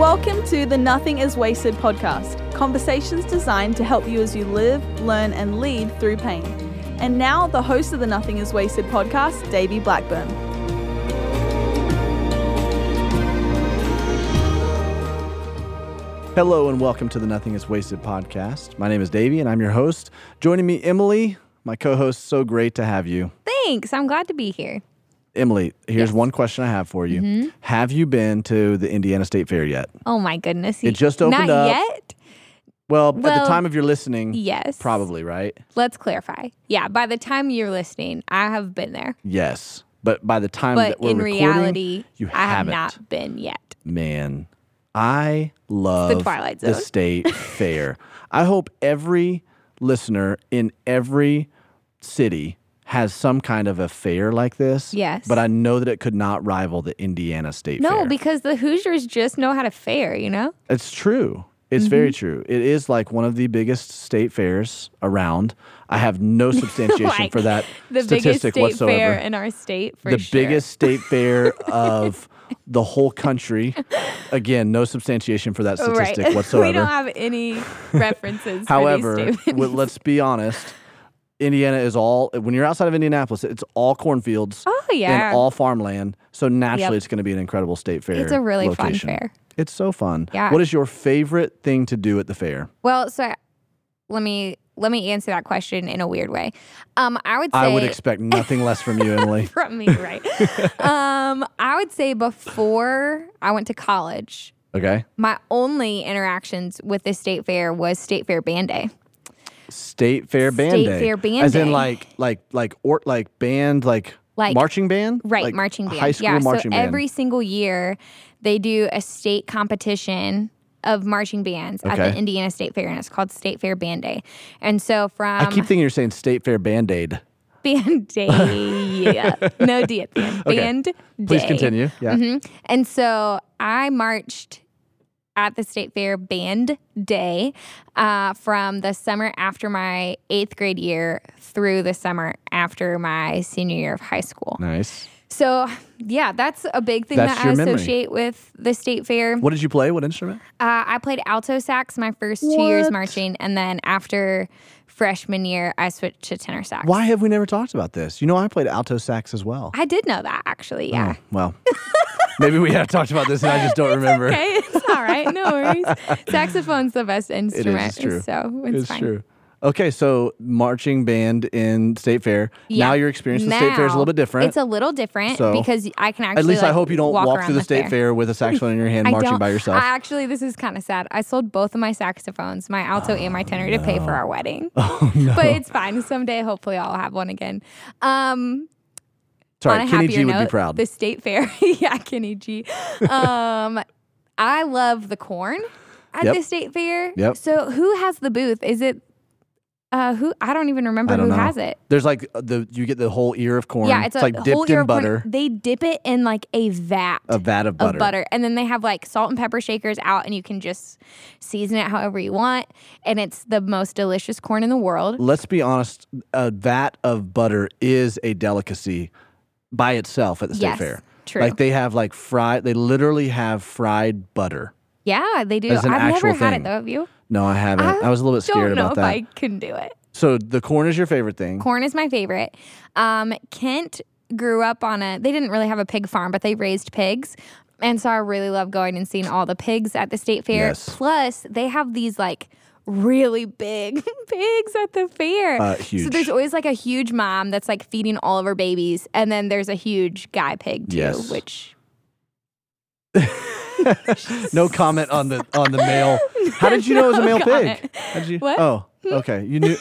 Welcome to the Nothing is Wasted podcast, conversations designed to help you as you live, learn, and lead through pain. And now, the host of the Nothing is Wasted podcast, Davey Blackburn. Hello and welcome to the Nothing is Wasted podcast. My name is Davey and I'm your host. Joining me, Emily, my co host. So great to have you. Thanks. I'm glad to be here. Emily, here's one question I have for you. Mm-hmm. Have you been to the Indiana State Fair yet? Oh my goodness. It just opened Not up. yet? Well, at the time of your listening, Yes. probably, right? Let's clarify. Yeah, by the time you're listening, I have been there. Yes. But by the time But that we're in reality, you I have haven't. been yet. Man, I love the Twilight the Zone. state fair. I hope every listener in every city has some kind of a fair like this. Yes. But I know that it could not rival the Indiana State fair. No, Fair. because the Hoosiers just know how to fare, you know? it's true. It's Mm-hmm. very true. It is like one of the biggest state fairs around. I have no substantiation Like, for that The biggest statistic state whatsoever. fair in our state, for the sure. biggest state fair of the whole country. Again, no substantiation for that statistic right. whatsoever. we don't have any references. However, for these w- let's be honest. Indiana is all when you're outside of Indianapolis, it's all cornfields oh yeah, and all farmland. So naturally, Yep. it's going to be an incredible state fair. it's a really location. fun fair. It's so fun. Yeah. What is your favorite thing to do at the fair? Well, so let me let me answer that question in a weird way. Um, I would say I would expect nothing less from you, Emily. from me, right? um, I would say before I went to college, Okay. my only interactions with the state fair was state fair band day. State fair band State day. fair band As in day. like like like or like band like, Like- marching band? Right, Like marching band. High school yeah, marching so band. every single year they do a state competition of marching bands at Okay. the Indiana State Fair, and it's called State Fair Band Day. And so from I keep thinking you're saying state fair band aid. Band Day, yeah, no D at the end. Okay. Band Day. Please continue. Yeah. Mhm. And so I marched at the state fair band day uh, from the summer after my eighth grade year through the summer after my senior year of high school. Nice. So, yeah, that's a big thing That's that I memory. associate with the state fair. What did you play? What instrument? Uh, I played alto sax my first two years marching, and then after freshman year, I switched to tenor sax. Why have we never talked about this? You know, I played alto sax as well. I did know that actually. Yeah. Oh, well, maybe we have talked about this and I just don't remember. Okay, it's all right. No worries. Saxophone's the best instrument, it's true. so it's, it's fine. true. Okay, so marching band in State Fair. Now your experience with State Fair is a little bit different. It's a little different So, because I can actually. At least I hope you don't walk, around through the State fair. Fair with a saxophone in your hand marching by yourself. I actually, this is kind of sad. I sold both of my saxophones, my alto and my tenor, to pay for our wedding. oh, no. But it's fine. Someday, hopefully, I'll have one again. Um, Sorry, Kenny G would note, be proud. The state fair, yeah, Kenny G. Um, I love the corn at Yep. the state fair. Yep. So who has the booth? Is it uh who? I don't even remember don't who know. has it. There's like uh, the you get the whole ear of corn. Yeah, it's, a like whole dipped ear in butter, They dip it in like a vat a vat of butter. of butter, and then they have like salt and pepper shakers out, and you can just season it however you want, and it's the most delicious corn in the world. Let's be honest, a vat of butter is a delicacy by itself at the State Yes, Fair. true. Like they have like fried, they literally have fried butter. Yeah, they do. I've never had thing. it though. Have you? No, I haven't. I, was a little bit scared don't know about if that. I can do it. So the corn is your favorite thing. Corn is my favorite. Um, Kent grew up on a. They didn't really have a pig farm, but they raised pigs, and so I really love going and seeing all the pigs at the state fair. Yes. Plus, they have these like really big pigs at the fair. Uh, So there's always like a huge mom that's like feeding all of her babies, and then there's a huge guy pig too, Yes. which no comment on the on the male. How did you know it was a male No pig? How did you? What? Oh, okay. You knew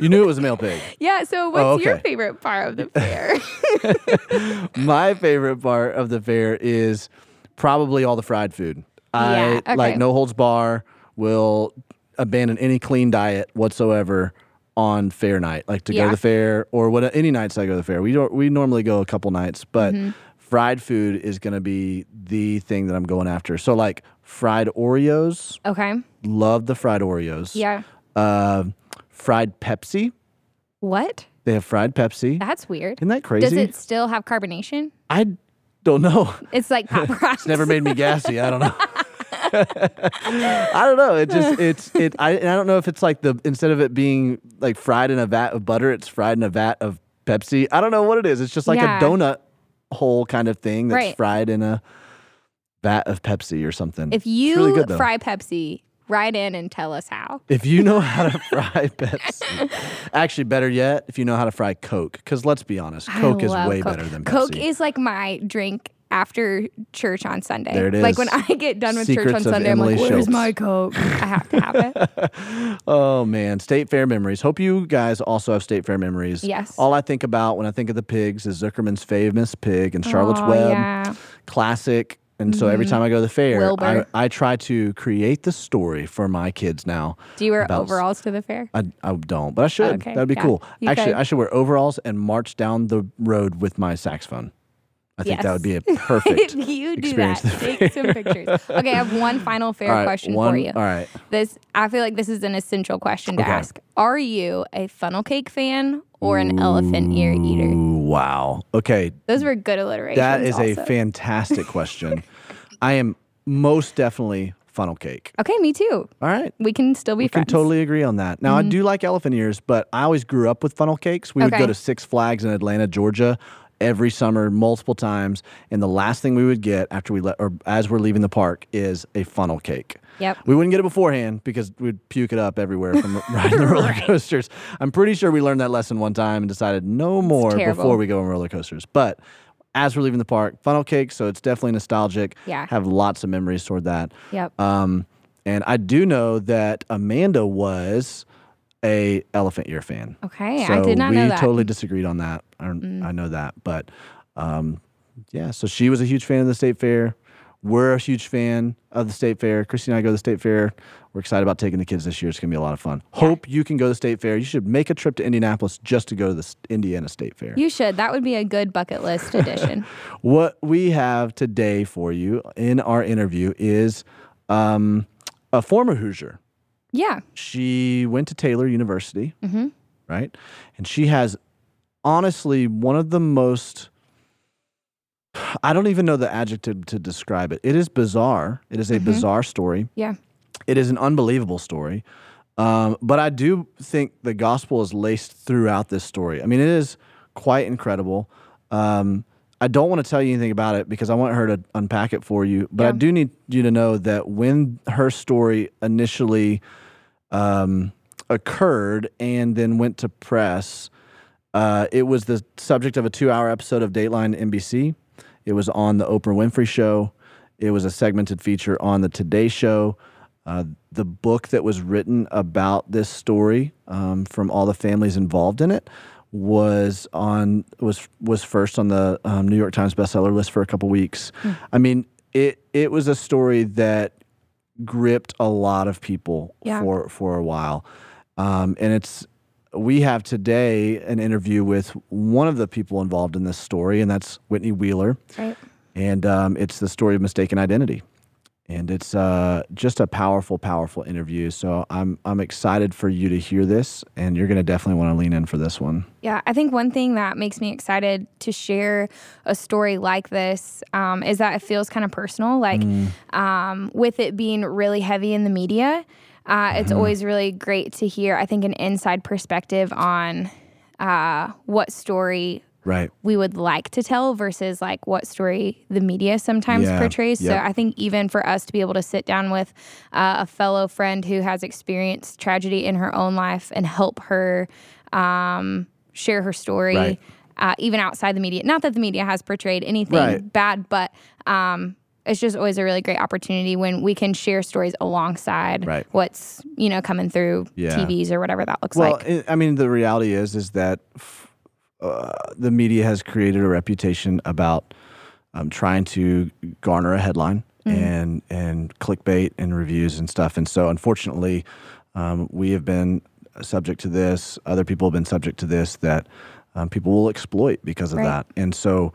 you knew it was a male pig. yeah. So what's your okay. favorite part of the fair? My favorite part of the fair is probably all the fried food. I Yeah, okay. like no holds bar. Will abandon any clean diet whatsoever on fair night, like to go to the fair or what any nights I go to the fair. We don't we normally go a couple nights, but Mm-hmm. fried food is going to be the thing that I'm going after. So like fried Oreos, okay. love the fried Oreos. Yeah. Uh, fried Pepsi. What? They have fried Pepsi. That's weird. Isn't that crazy? Does it still have carbonation? I don't know. It's like pop rocks. It's never made me gassy. I don't know. I don't know. It just it's it. I and I don't know if it's like the instead of it being like fried in a vat of butter, it's fried in a vat of Pepsi. I don't know what it is. It's just like Yeah. a donut hole kind of thing that's Right. fried in a vat of Pepsi or something. If you really good, fry Pepsi, write in and tell us how. If you know how to fry Pepsi, actually, better yet, if you know how to fry Coke, because let's be honest, Coke is way Coke. better than Pepsi. Coke is like my drink after church on Sunday. There it Like when I get done with church on Sunday, I'm like, "Where's Schultz." my Coke?" I have to have it. oh man, State Fair memories. Hope you guys also have State Fair memories. Yes. All I think about when I think of the pigs is Zuckerman's famous pig and Charlotte's Oh, Web, yeah. classic. And so every mm-hmm. time I go to the fair, I, Wilbur. I try to create the story for my kids now. Do you wear about- overalls to the fair? I, I don't, but I should. Okay, That'd be yeah. cool. You Actually, could. I should wear overalls and march down the road with my saxophone. I think that would be a Yes. perfect. you do experience that. Take some pictures. Okay, I have one final fair right, question one- for you. All right. This I feel like this is an essential question to Okay. ask. Are you a funnel cake fan or an elephant ear eater? Wow. Okay, Those were good alliterations. that is a fantastic question. I am most definitely funnel cake. Okay, me too. All right. We can still be We can totally agree on that. Now, I mm-hmm. do like elephant ears, but I always grew up with funnel cakes. We would go to Six Flags in Atlanta, Georgia, every summer, multiple times, and the last thing we would get after we let, or as we're leaving the park, is a funnel cake. Yep. We wouldn't get it beforehand because we'd puke it up everywhere from riding the roller coasters. I'm pretty sure we learned that lesson one time and decided no more before we go on roller coasters. But as we're leaving the park, funnel cake, so it's definitely nostalgic. Yeah. Have lots of memories toward that. Yep. Um, and I do know that Amanda was a elephant ear fan. Okay, so I did not we know that. Totally disagreed on that. I, I know that, but um, yeah. So she was a huge fan of the state fair. We're a huge fan of the state fair. Christy and I go to the state fair. We're excited about taking the kids this year. It's gonna be a lot of fun. Hope you can go to the state fair. You should make a trip to Indianapolis just to go to the Indiana State Fair. You should. That would be a good bucket list addition. What we have today for you in our interview is um, a former Hoosier. yeah. She went to Taylor University, right? And she has honestly one of the most, I don't even know the adjective to describe it. It is bizarre. It is a bizarre story. Yeah. It is an unbelievable story. Um, but I do think the gospel is laced throughout this story. I mean, it is quite incredible. Um, I don't want to tell you anything about it because I want her to unpack it for you. But I do need you to know that when her story initially um, occurred and then went to press, uh, it was the subject of a two hour episode of Dateline NBC. It was on the Oprah Winfrey Show. It was a segmented feature on the Today Show. Uh, the book that was written about this story um, from all the families involved in it was on was was first on the um, New York Times bestseller list for a couple weeks. I mean, it it was a story that gripped a lot of people Yeah. for for a while, um, and it's we have today an interview with one of the people involved in this story, and that's Whitney Wheeler, Right. and um, it's the story of mistaken identity, and it's uh, just a powerful, powerful interview. So I'm I'm excited for you to hear this, and you're going to definitely want to lean in for this one. Yeah, I think one thing that makes me excited to share a story like this um, is that it feels kind of personal. Like um, with it being really heavy in the media, uh, it's always really great to hear. I think an inside perspective on uh, what story Right. we would like to tell versus like what story the media sometimes Yeah, portrays. So. I think even for us to be able to sit down with uh, a fellow friend who has experienced tragedy in her own life and help her um, share her story, Right. uh, even outside the media. Not that the media has portrayed anything Right. bad, but um, it's just always a really great opportunity when we can share stories alongside Right. what's you know coming through Yeah. TVs or whatever that looks Well, like. I I mean, the reality is, is that f- uh, the media has created a reputation about um, trying to garner a headline and and clickbait and reviews and stuff. And so, unfortunately, um, we have been subject to this. Other people have been subject to this that um, people will exploit because of Right. that. And so,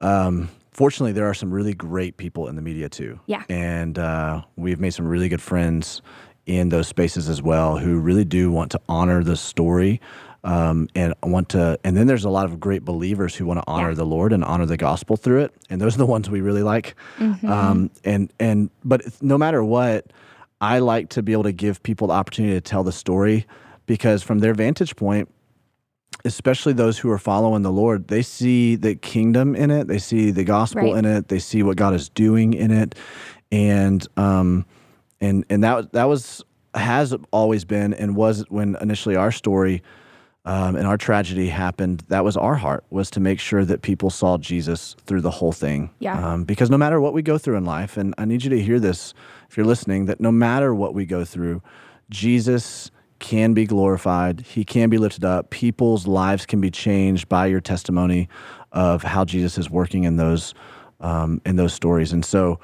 um, fortunately, there are some really great people in the media too. Yeah. And uh, we've made some really good friends in those spaces as well who really do want to honor the story um, and want to. And then there's a lot of great believers who want to honor Yeah. the Lord and honor the gospel through it, and those are the ones we really like. Um, and and but no matter what, I like to be able to give people the opportunity to tell the story because from their vantage point especially those who are following the Lord, they see the kingdom in it. They see the gospel Right. in it. They see what God is doing in it, and um, and and that that was has always been and was when initially our story um, and our tragedy happened. That was our heart was to make sure that people saw Jesus through the whole thing. Yeah. Um, because no matter what we go through in life, and I need you to hear this if you're listening, that no matter what we go through, Jesus can be glorified. He can be lifted up. People's lives can be changed by your testimony of how Jesus is working in those um, in those stories. And so,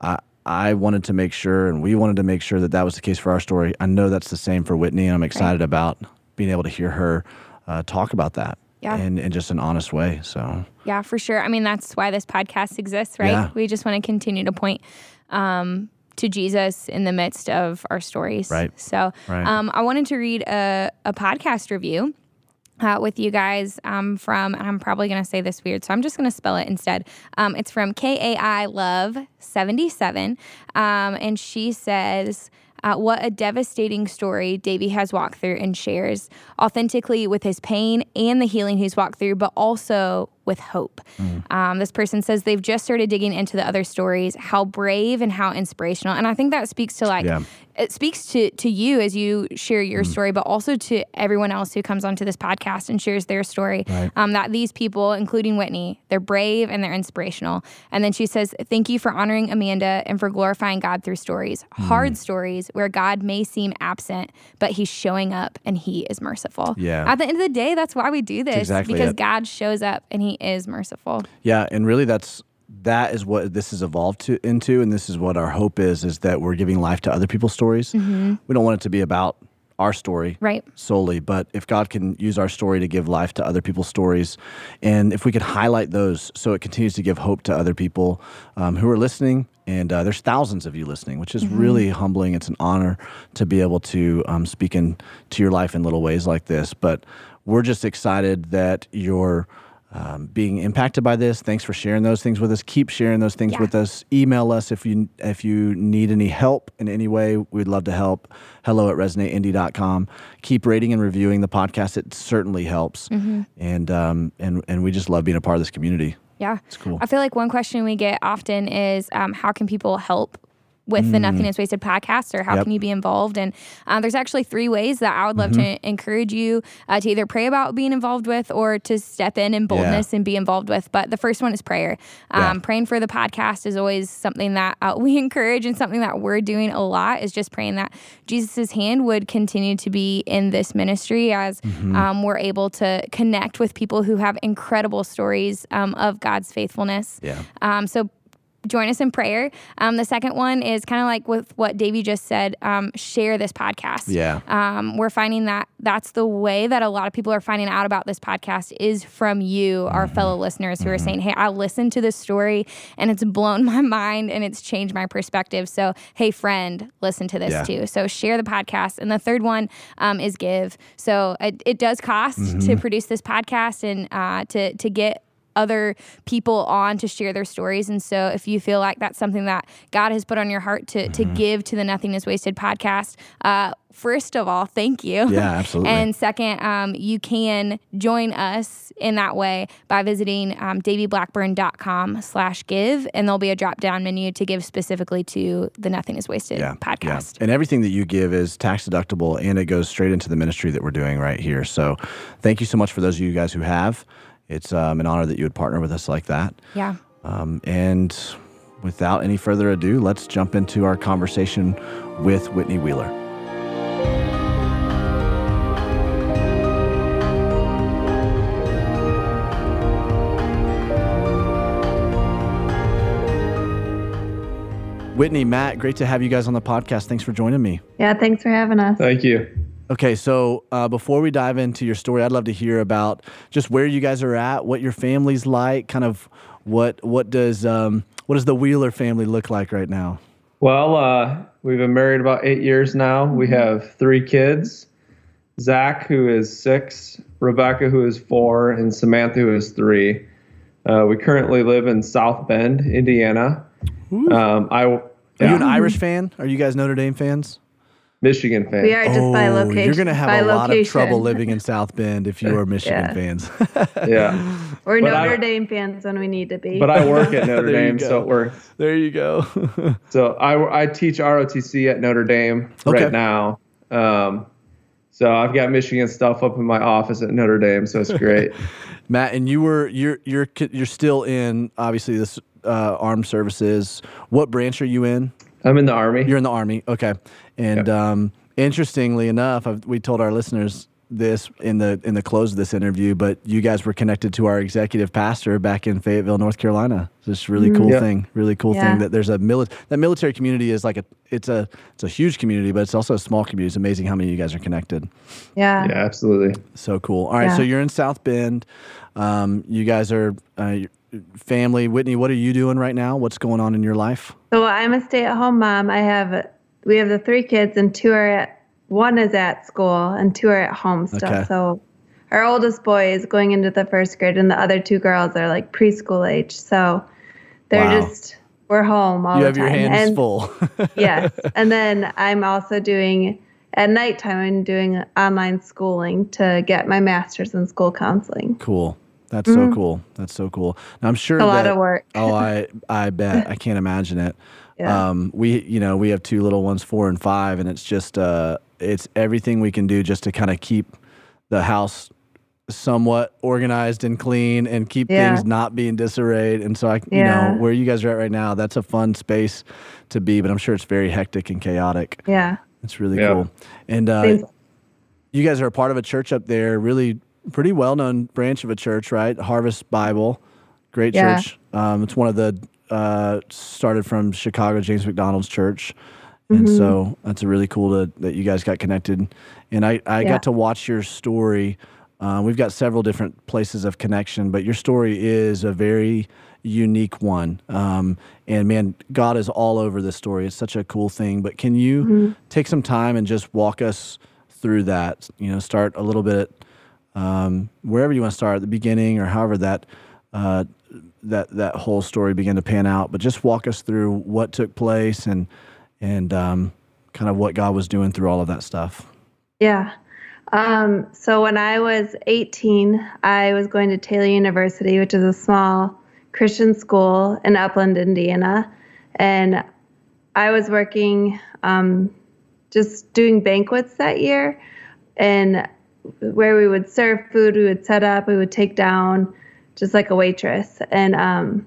I I wanted to make sure, and we wanted to make sure that that was the case for our story. I know that's the same for Whitney, and I'm excited about being able to hear her uh, talk about that. Yeah. In, in just an honest way. So Yeah, for sure. I mean, that's why this podcast exists, right? Yeah. We just want to continue to point um, to Jesus in the midst of our stories. Right. So Right. Um, I wanted to read a, a podcast review. Uh, with you guys um, from, and I'm probably going to say this weird, so I'm just going to spell it instead. Um, it's from KAI Love 77. Um, and she says, uh, what a devastating story Davey has walked through and shares authentically with his pain and the healing he's walked through, but also with hope. Um, this person says they've just started digging into the other stories, how brave and how inspirational. And I think that speaks to like, Yeah. It speaks to, to you as you share your story, but also to everyone else who comes onto this podcast and shares their story. Right. Um, that these people, including Whitney, they're brave and they're inspirational. And then she says, Thank you for honoring Amanda and for glorifying God through stories, hard stories where God may seem absent, but he's showing up and he is merciful. Yeah. At the end of the day, that's why we do this exactly because it. God shows up and he is merciful. Yeah, and really that's that is what this has evolved to into and this is what our hope is is that we're giving life to other people's stories. We don't want it to be about our story Right. solely, but if God can use our story to give life to other people's stories, and if we could highlight those so it continues to give hope to other people um, who are listening, and uh, there's thousands of you listening, which is really humbling. It's an honor to be able to um, speak into your life in little ways like this, but we're just excited that you're um, being impacted by this. Thanks for sharing those things with us. Keep sharing those things Yeah. with us. Email us if you if you need any help in any way. We'd love to help. Hello at resonateindy.com. Keep rating and reviewing the podcast. It certainly helps. Mm-hmm. And um and and we just love being a part of this community. Yeah. It's cool. I feel like one question we get often is um, how can people help with the Nothing is Wasted podcast or how Mm. Yep. can you be involved? And uh, there's actually three ways that I would love Mm-hmm. to encourage you uh, to either pray about being involved with or to step in in boldness and be involved with. But the first one is prayer. Um, Yeah. Praying for the podcast is always something that uh, we encourage and something that we're doing a lot is just praying that Jesus' hand would continue to be in this ministry as Mm-hmm. um, we're able to connect with people who have incredible stories um, of God's faithfulness. Yeah. Um, so join us in prayer. Um, the second one is kind of like with what Davey just said um, share this podcast. Yeah. Um, we're finding that that's the way that a lot of people are finding out about this podcast is from you, our Mm-hmm. fellow listeners who are saying, Hey, I listened to this story and it's blown my mind and it's changed my perspective. So, hey, friend, listen to this Yeah. too. So, share the podcast. And the third one um, is give. So, it, it does cost to Mm-hmm. produce this podcast and uh, to, to get other people on to share their stories. And so if you feel like that's something that God has put on your heart to, to give to the Nothing is Wasted podcast, uh, first of all, thank you. Yeah, absolutely. and second, um, you can join us in that way by visiting um, daveyBlackburn.com slash give. And there'll be a drop down menu to give specifically to the Nothing is Wasted yeah, podcast. Yeah. And everything that you give is tax deductible and it goes straight into the ministry that we're doing right here. So thank you so much for those of you guys who have. It's um, an honor that you would partner with us like that. Yeah. Um, and without any further ado, let's jump into our conversation with Whitney Wheeler. Whitney, Matt, great to have you guys on the podcast. Thanks for joining me. Yeah, thanks for having us. Thank you. Okay, so uh, before we dive into your story, I'd love to hear about just where you guys are at, what your family's like, kind of what what does um, what does the Wheeler family look like right now? Well, uh, we've been married about eight years now. We have three kids, Zach, who is six, Rebecca, who is four, and Samantha, who is three. Uh, we currently live in South Bend, Indiana. Um, I Are you an Irish fan? Are you guys Notre Dame fans? Michigan fan. We are just by Oh, location. You're gonna have by a lot of trouble living in South Bend if you are Michigan Yeah. fans. Yeah, We're But Notre I- Dame fans when we need to be. but I work at Notre Dame, so we're there you go. so I I teach ROTC at Notre Dame Okay. right now. Um, so I've got Michigan stuff up in my office at Notre Dame, so it's great. Matt, and you were you're you're you're still in obviously this uh, armed services. What branch are you in? I'm in the army. You're in the army, okay. And um, interestingly enough, I've, we told our listeners this in the in the close of this interview, but you guys were connected to our executive pastor back in Fayetteville, North Carolina. It's just really cool Yeah. thing, really cool Yeah. thing that there's a mili- that military community is like a it's a it's a huge community, but it's also a small community. It's amazing how many of you guys are connected. yeah. yeah, absolutely. So cool. All right, so you're in South Bend. Um, you guys are uh, family. Whitney, what are you doing right now? What's going on in your life? So I'm a stay-at-home mom. I have we have the three kids, and two are at one is at school, and two are at home still. Okay. So our oldest boy is going into the first grade, and the other two girls are like preschool age. So they're Wow. just we're home all you the have time. your hands and, full. yes, and then I'm also doing at nighttime. I'm doing online schooling to get my master's in school counseling. Cool. That's so cool. That's so cool. Now, I'm sure. A lot of work. oh, I I bet I can't imagine it. Yeah. Um, we you know we have two little ones, four and five, and it's just uh, it's everything we can do just to kind of keep the house somewhat organized and clean and keep Yeah. things not being disarrayed. And so I, you know, where you guys are at right now, that's a fun space to be, but I'm sure it's very hectic and chaotic. Yeah. It's really Yeah. cool. And uh, you guys are a part of a church up there, really pretty well known branch of a church, right? Harvest Bible, great Yeah. church. Um, it's one of the uh, started from Chicago James MacDonald's church, and Mm-hmm. so that's really cool to, that you guys got connected. And I I Yeah. got to watch your story. Uh, we've got several different places of connection, but your story is a very unique one. Um, and man, God is all over this story. It's such a cool thing. But can you Mm-hmm. take some time and just walk us through that? You know, start a little bit um, wherever you want to start at the beginning or however that uh, that that whole story began to pan out. But just walk us through what took place and and um, kind of what God was doing through all of that stuff. Yeah. Um, so when I was 18, I was going to Taylor University, which is a small Christian school in Upland, Indiana. And I was working um, just doing banquets that year. And where we would serve food, we would set up, we would take down, just like a waitress. And um,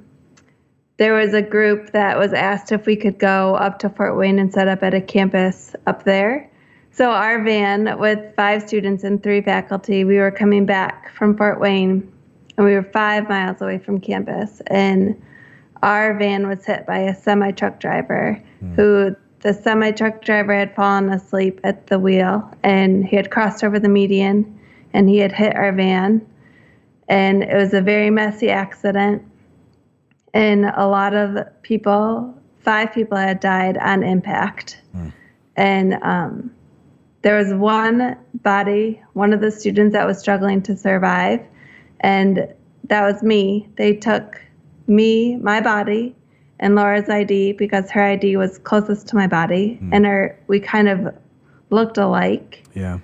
there was a group that was asked if we could go up to Fort Wayne and set up at a campus up there. So our van with five students and three faculty, we were coming back from Fort Wayne, and we were five miles away from campus. And our van was hit by a semi truck driver, who the semi truck driver had fallen asleep at the wheel, and he had crossed over the median, and he had hit our van, and it was a very messy accident. And a lot of people, five people had died on impact. And um, there was one body, one of the students that was struggling to survive, and that was me. They took me, my body, and Laura's ID because her ID was closest to my body, hmm. and our we kind of looked alike. Yeah.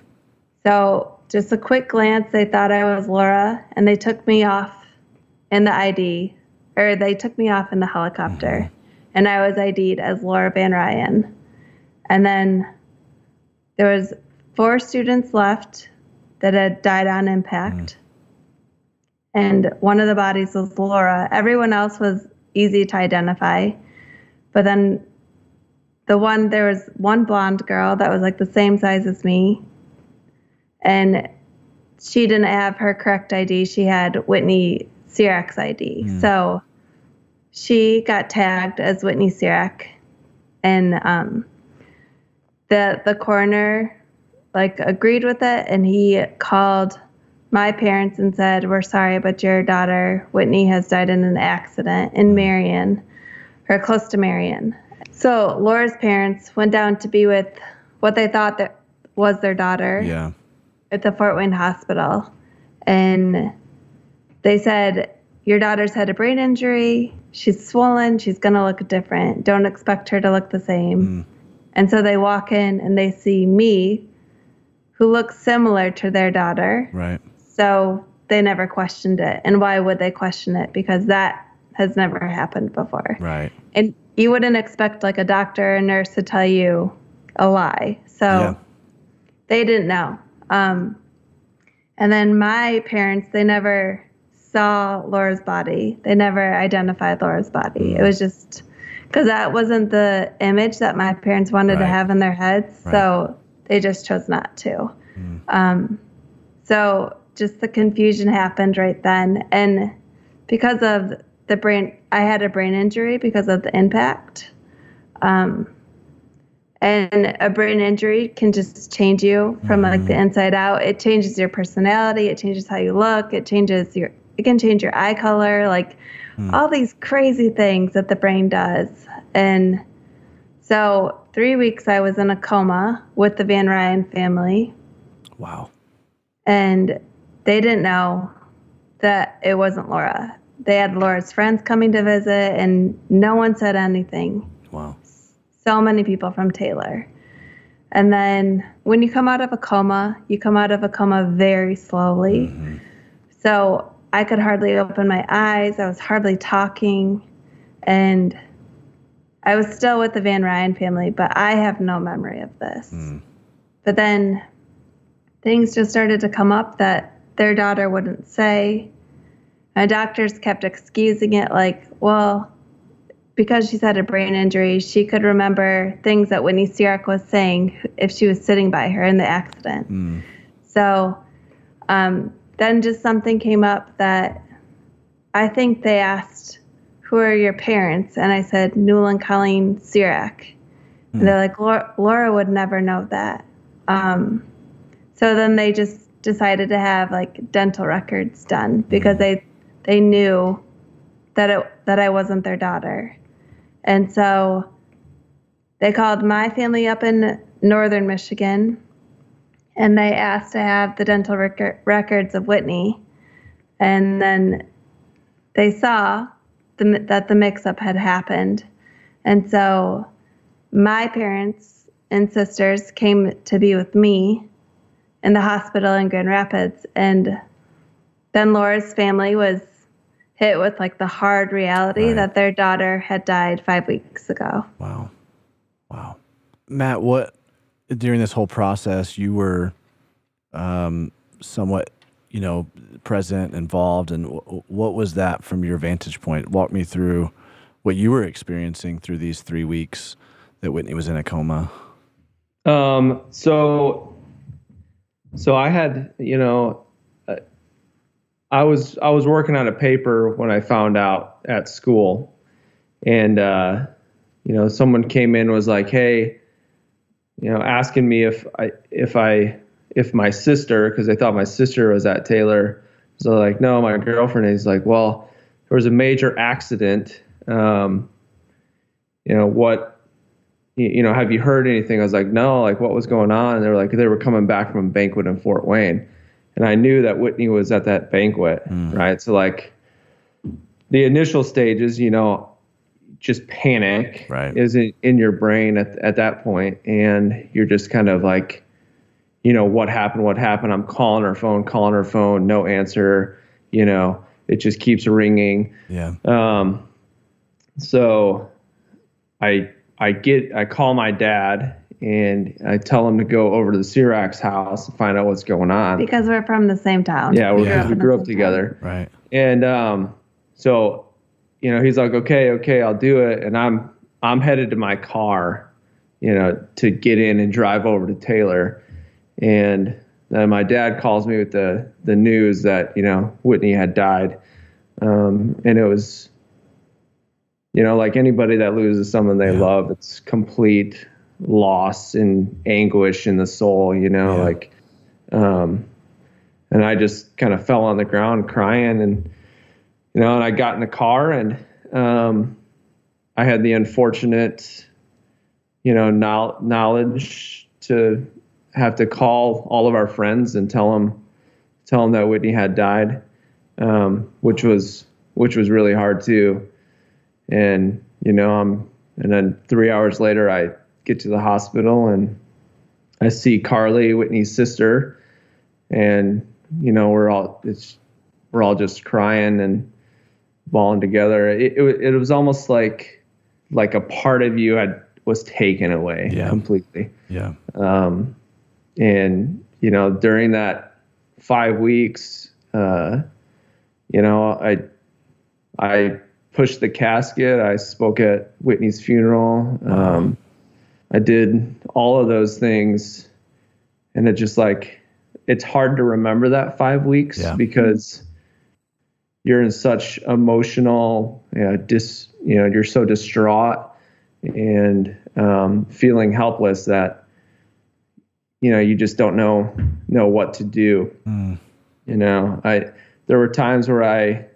So just a quick glance, they thought I was Laura, and they took me off in the ID, or they took me off in the helicopter, mm-hmm. and I was ID'd as Laura Van Ryn. And then there was four students left that had died on impact, mm. and one of the bodies was Laura. Everyone else was easy to identify, but then the one there was one blonde girl that was like the same size as me. And she didn't have her correct ID. She had Whitney Cerak's ID. So she got tagged as Whitney Cerak, and um, the the coroner like agreed with it, and he called my parents and said, "We're sorry, but your daughter Whitney has died in an accident in Marion, or close to Marion." So Laura's parents went down to be with what they thought that was their daughter Yeah. at the Fort Wayne Hospital, and they said your daughter's had a brain injury. She's swollen. She's gonna look different. Don't expect her to look the same. Hmm. And so they walk in and they see me, who looks similar to their daughter. Right. So they never questioned it. And why would they question it? Because that has never happened before. Right. And you wouldn't expect like a doctor or nurse to tell you a lie. So Yeah. they didn't know. Um, and then my parents, they never saw Laura's body. They never identified Laura's body. It was just because that wasn't the image that my parents wanted to have in their heads. So they just chose not to. Um, so just the confusion happened right then. And because of the brain, I had a brain injury because of the impact. Um, and a brain injury can just change you from like the inside out. It changes your personality. It changes how you look. It changes your. It can change your eye color. Like all these crazy things that the brain does. And so three weeks I was in a coma with the Van Ryn family, Wow. and they didn't know that it wasn't Laura. They had Laura's friends coming to visit, and no one said anything Wow. so many people from Taylor. And then when you come out of a coma, you come out of a coma very slowly. Mm-hmm. So I could hardly open my eyes. I was hardly talking. And I was still with the Van Ryn family, but I have no memory of this. Mm. But then things just started to come up that their daughter wouldn't say. My doctors kept excusing it, like, well, because she's had a brain injury, she could remember things that Whitney Cerak was saying if she was sitting by her in the accident. So um, then just something came up that I think they asked, Who are your parents? And I said, Newell and Colleen Cerak. And they're like, Laura, Laura would never know that. Um, so then they just decided to have like dental records done mm-hmm. because they they knew that it that I wasn't their daughter. And so they called my family up in northern Michigan and they asked to have the dental rec- records of Whitney. And then they saw the, that the mix up had happened. And so my parents and sisters came to be with me in the hospital in Grand Rapids. And then Laura's family was hit with like the hard reality Right. that their daughter had died five weeks ago. Wow. Wow. Matt, what during this whole process you were um, somewhat, you know, present, involved, and w- what was that from your vantage point? Walk me through what you were experiencing through these three weeks that Whitney was in a coma. Um, so, so I had, you know, uh, I was I was working on a paper when I found out at school, and uh, you know, someone came in was like, "Hey, you know, asking me if I if I if my sister, because they thought my sister was at Taylor." So like, no, my girlfriend. He's like, well, there was a major accident. Um, you know what? You know, have you heard anything? I was like, no, like what was going on? And they were like, they were coming back from a banquet in Fort Wayne. And I knew that Whitney was at that banquet, right? So like the initial stages, you know, just panic Right. is in, in your brain at, at that point, And you're just kind of like, you know, what happened, what happened? I'm calling her phone, calling her phone, no answer, you know, it just keeps ringing. Yeah. Um, so I I get I call my dad and I tell him to go over to the Cerak's house and find out what's going on. Because we're from the same town. Yeah, we, Yeah. we grew up together. Right. And um, so, you know, he's like, okay, okay, I'll do it. And I'm I'm headed to my car, you know, to get in and drive over to Taylor. And then my dad calls me with the the news that you know Whitney had died, um, and it was, you know, like anybody that loses someone they Yeah. love, it's complete loss and anguish in the soul. You know, Yeah. like. Um, and I just kind of fell on the ground crying and you know and I got in the car and um, I had the unfortunate you know knowl- knowledge to have to call all of our friends and tell them tell them that Whitney had died, um, which was which was really hard too. And you know, I'm and then three hours later, I get to the hospital and I see Carly, Whitney's sister, and you know we're all it's we're all just crying and bawling together. It, it, it was almost like like a part of you had was taken away Yeah. completely. Yeah. Um, and you know during that five weeks, uh, you know I I pushed the casket. I spoke at Whitney's funeral. Um, I did all of those things, and it just like it's hard to remember that five weeks Yeah. because you're in such emotional, you know, dis, you know, you're so distraught and um, feeling helpless that you know you just don't know know what to do. Mm. You know, I there were times where I,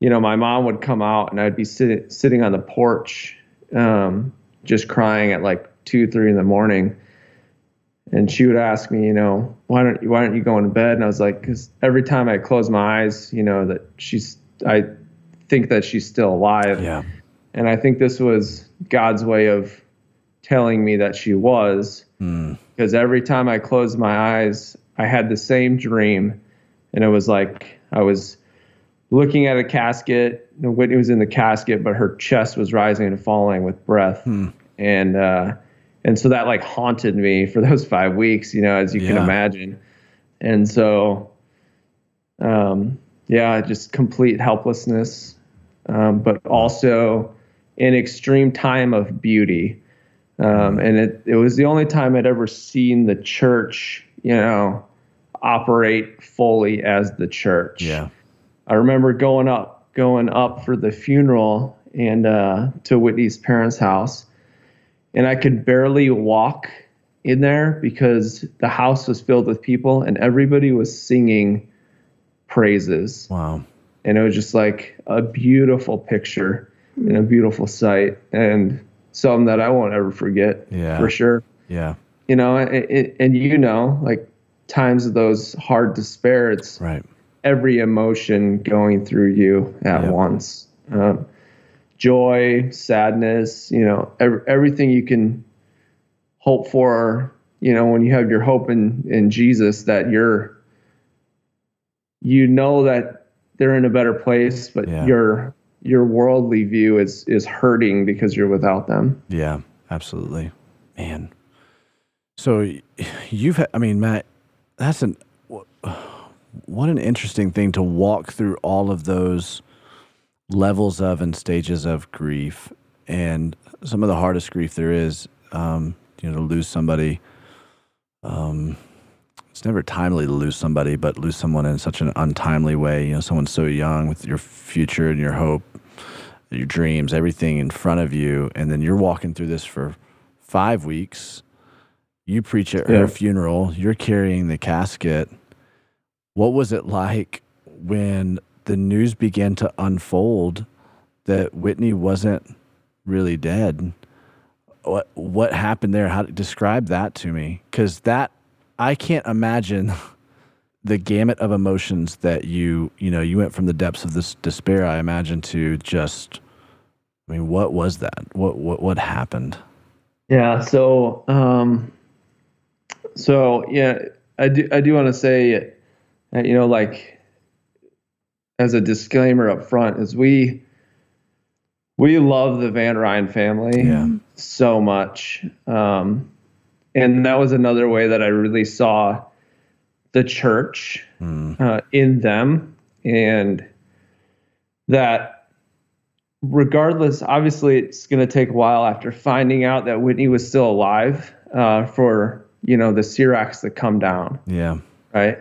you know, my mom would come out and I'd be sitting sitting on the porch, um, just crying at like two, three in the morning, and she would ask me, you know, why don't you why don't you go into bed? And I was like, because every time I close my eyes, you know, that she's I think that she's still alive, Yeah. and I think this was God's way of telling me that she was Mm. because every time I closed my eyes, I had the same dream, and it was like I was looking at a casket. Whitney was in the casket, but her chest was rising and falling with breath, and uh, and so that like haunted me for those five weeks, you know, as you can imagine, and so, um, yeah, just complete helplessness, um, but also an extreme time of beauty. Um, and it, it was the only time I'd ever seen the church, you know, operate fully as the church. Yeah. I remember going up, going up for the funeral and uh, to Whitney's parents' house, and I could barely walk in there because the house was filled with people and everybody was singing praises Wow. and it was just like a beautiful picture and a beautiful sight and something that I won't ever forget Yeah. for sure. Yeah. You know, and, you know, like times of those hard despair, it's Right. Every emotion going through you at Yeah. once. Um, joy, sadness, you know, ev- everything you can hope for, you know, when you have your hope in, in Jesus, that you're, you know that they're in a better place, but Yeah. your, your worldly view is, is hurting because you're without them. Yeah, absolutely. Man. So you've had, I mean, Matt, that's an, what an interesting thing to walk through all of those levels of and stages of grief. And some of the hardest grief there is, um, you know, to lose somebody. Um, it's never timely to lose somebody, but lose someone in such an untimely way. You know, someone so young with your future and your hope, your dreams, everything in front of you, and then you're walking through this for five weeks. You preach at Yeah. her funeral. You're carrying the casket. What was it like when the news began to unfold that Whitney wasn't really dead? What what happened there? How describe that to me? Because that I can't imagine the gamut of emotions that you you know you went from the depths of this despair. I imagine to just, I mean, what was that? What what what happened? Yeah. So, um, so yeah, I do. I do want to say, you know, like as a disclaimer up front, is we we love the Van Ryn family Yeah. so much, um, and that was another way that I really saw the church Mm, uh, in them, and that regardless, obviously, it's going to take a while after finding out that Whitney was still alive uh, for you know the Ceraks to come down, yeah. right?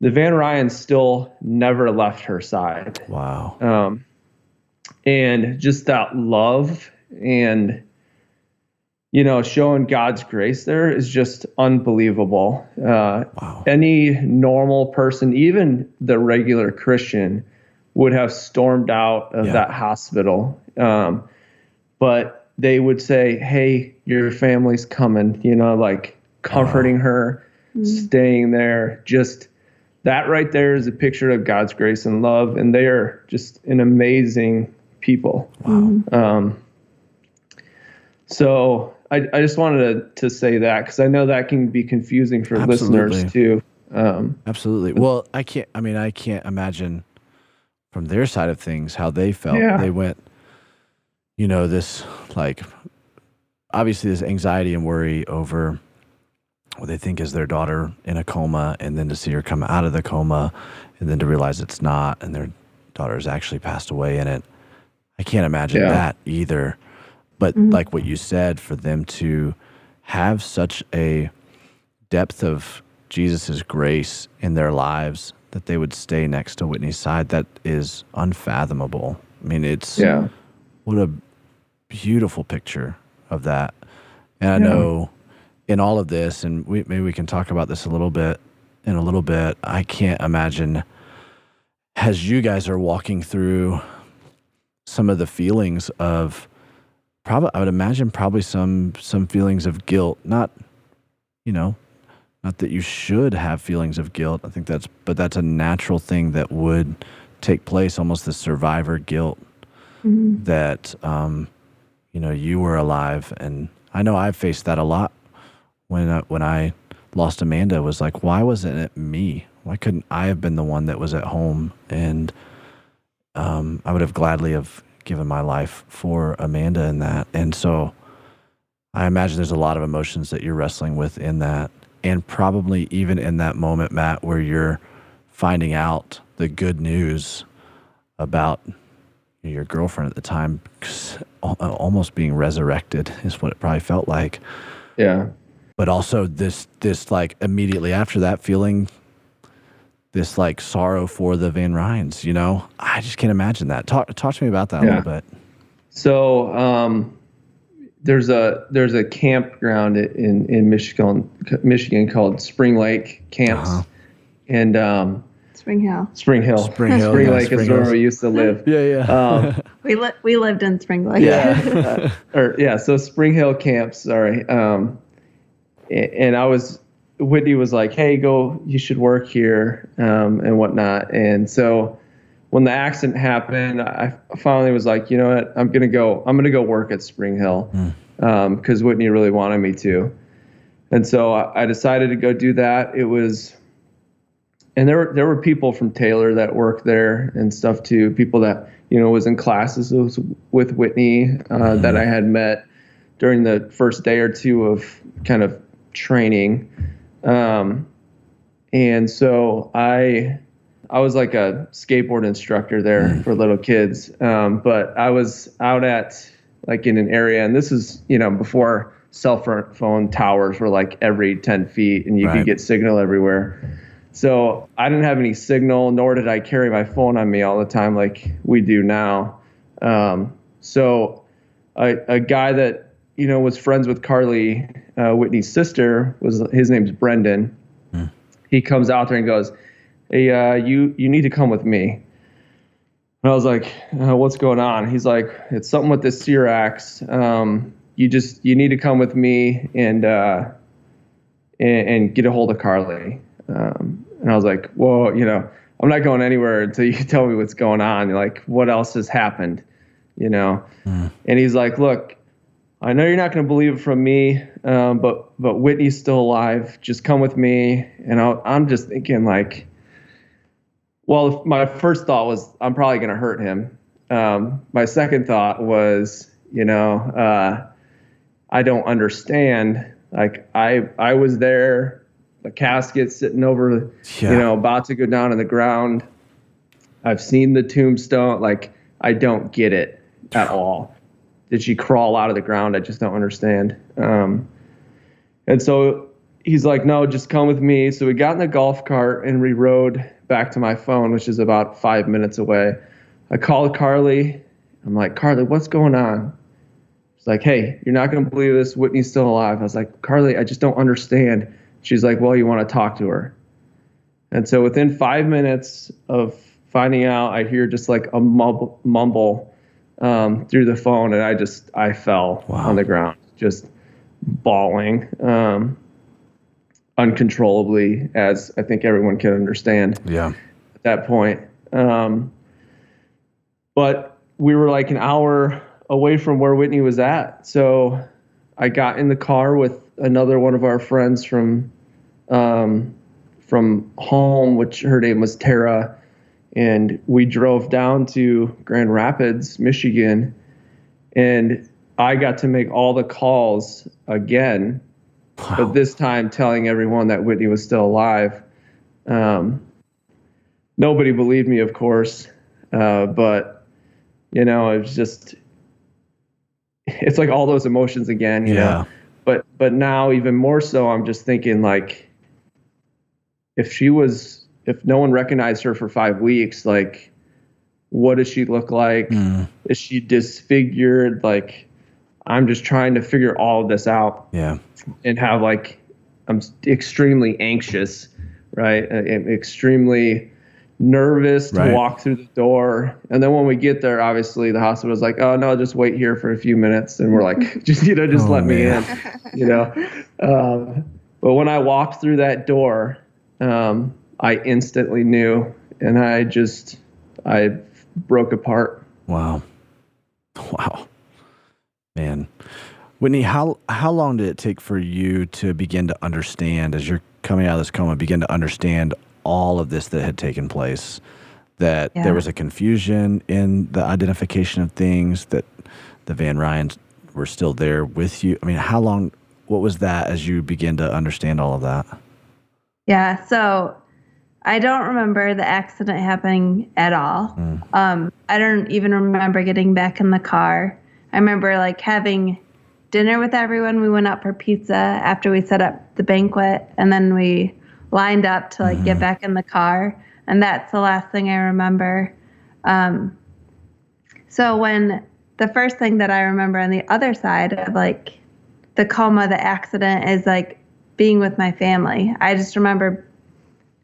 The Van Ryns still never left her side, Wow. um, and just that love and you know showing God's grace there is just unbelievable. Uh, Wow. any normal person, even the regular Christian, would have stormed out of Yeah. that hospital. Um, but they would say, "Hey, your family's coming," you know, like comforting her, staying there. Just that right there is a picture of God's grace and love, and they are just an amazing people. Um, so I, I just wanted to, to say that because I know that can be confusing for Absolutely. listeners too. Um, Absolutely. Well, I can't. I mean, I can't imagine from their side of things how they felt. Yeah. They went, you know, this like obviously this anxiety and worry over what they think is their daughter in a coma, and then to see her come out of the coma, and then to realize it's not, and their daughter's actually passed away in it. I can't imagine Yeah. that either. But mm-hmm. like what you said, for them to have such a depth of Jesus' grace in their lives that they would stay next to Whitney's side, that is unfathomable. I mean, it's yeah. what a beautiful picture of that. And I know in all of this, and we, maybe we can talk about this a little bit in a little bit. I can't imagine as you guys are walking through some of the feelings of probably I would imagine probably some some feelings of guilt, not you know, not that you should have feelings of guilt. I think that's but that's a natural thing that would take place, almost the survivor guilt that um, you know you were alive, and I know I've faced that a lot when I, when I lost Amanda. Was like, why wasn't it me? Why couldn't I have been the one that was at home? And um, I would have gladly have given my life for Amanda in that, and so I imagine there's a lot of emotions that you're wrestling with in that, and probably even in that moment, Matt, where you're finding out the good news about your girlfriend at the time almost being resurrected is what it probably felt like Yeah. But also this this like immediately after that feeling this like sorrow for the Van Ryns you know i just can't imagine that talk talk to me about that a little bit So um, there's a there's a campground in in Michigan Michigan called Spring Lake Camps, Uh-huh. and um, Spring Hill. Spring Hill. Spring Hill, Spring yeah, Lake Spring is where Hills. we used to live. yeah yeah Um, We li- we lived in Spring Lake. yeah, uh, or yeah. So Spring Hill camps. Sorry. Um, a- and I was Whitney was like, "Hey, go. You should work here um, and whatnot." And so when the accident happened, I finally was like, "You know what? I'm gonna go. I'm gonna go work at Spring Hill because Whitney really wanted me to." And so I I decided to go do that. It was and there were there were people from Taylor that worked there and stuff too. People that you know was in classes with, with Whitney uh, that I had met during the first day or two of kind of training, um, and so I I was like a skateboard instructor there for little kids. Um, but I was out at like in an area, and this is you know before cell phone towers were like every ten feet, and you Right. could get signal everywhere. So I didn't have any signal, nor did I carry my phone on me all the time like we do now. Um, so a, a guy that you know was friends with Carly, uh, Whitney's sister, was his name's Brendan. He comes out there and goes, "Hey, uh, you you need to come with me." And I was like, uh, "What's going on?" He's like, "It's something with this Ceraks. Um, you just you need to come with me and uh, and, and get a hold of Carly." Um, and I was like, "Well, you know, I'm not going anywhere until you tell me what's going on. Like, what else has happened?" You know. And he's like, "Look, I know you're not going to believe it from me, um, but but Whitney's still alive. Just come with me." And I, I'm just thinking like, well, my first thought was I'm probably going to hurt him. Um, my second thought was, you know, uh, I don't understand. Like I I was there, the casket sitting over, Yeah. you know, about to go down in the ground. I've seen the tombstone. Like I don't get it at all. Did she crawl out of the ground? I just don't understand. Um, and so he's like, no, just come with me. So we got in the golf cart and we rode back to my phone, which is about five minutes away. I called Carly. I'm like, Carly, what's going on? She's like, hey, you're not going to believe this. Whitney's still alive. I was like, Carly, I just don't understand. She's like, well, you want to talk to her. And so within five minutes of finding out, I hear just like a mumble, mumble um, through the phone, and I just I fell Wow. on the ground, just bawling. Um, uncontrollably, as I think everyone can understand Yeah. at that point. Um, but we were like an hour away from where Whitney was at. So I got in the car with another one of our friends from um, from home, which her name was Tara, and we drove down to Grand Rapids, Michigan, and I got to make all the calls again, but this time telling everyone that Whitney was still alive. Um, nobody believed me, of course, uh, but you know, it was just it's like all those emotions again, you Yeah. know. But but now even more so, I'm just thinking like if she was if no one recognized her for five weeks, like what does she look like? Mm, Is she disfigured? Like I'm just trying to figure all of this out yeah. and have like I'm extremely anxious, right? I'm extremely nervous to Right. walk through the door. And then when we get there, obviously the hospital's like, "Oh no, just wait here for a few minutes." And we're like, "Just you know, just Oh, let me in," you know. Um, but when I walked through that door, um, I instantly knew, and I just I broke apart. Wow. Wow. Man. Whitney, how how long did it take for you to begin to understand as you're coming out of this coma, begin to understand all of this that had taken place? That Yeah. there was a confusion in the identification of things, that the Van Ryns were still there with you. I mean, how long what was that as you begin to understand all of that? Yeah, so I don't remember the accident happening at all. Um, I don't even remember getting back in the car. I remember like having dinner with everyone. We went out for pizza after we set up the banquet, and then we lined up to like get back in the car. And that's the last thing I remember. Um, so when the first thing that I remember on the other side of like the coma, the accident is like being with my family. I just remember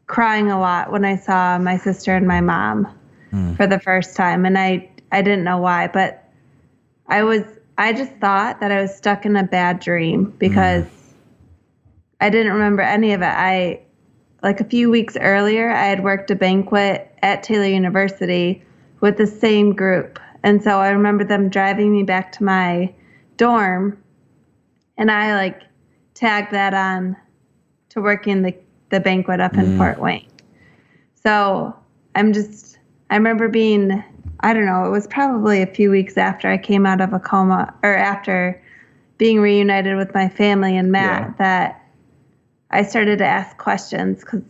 crying a lot when I saw my sister and my mom hmm. for the first time, and I I didn't know why, but I was I just thought that I was stuck in a bad dream hmm. because I didn't remember any of it. I like a few weeks earlier, I had worked a banquet at Taylor University with the same group. And so I remember them driving me back to my dorm and I like tagged that on to working the, the banquet up in mm. Fort Wayne. So I'm just, I remember being, I don't know, it was probably a few weeks after I came out of a coma or after being reunited with my family and Matt Yeah. that I started to ask questions because,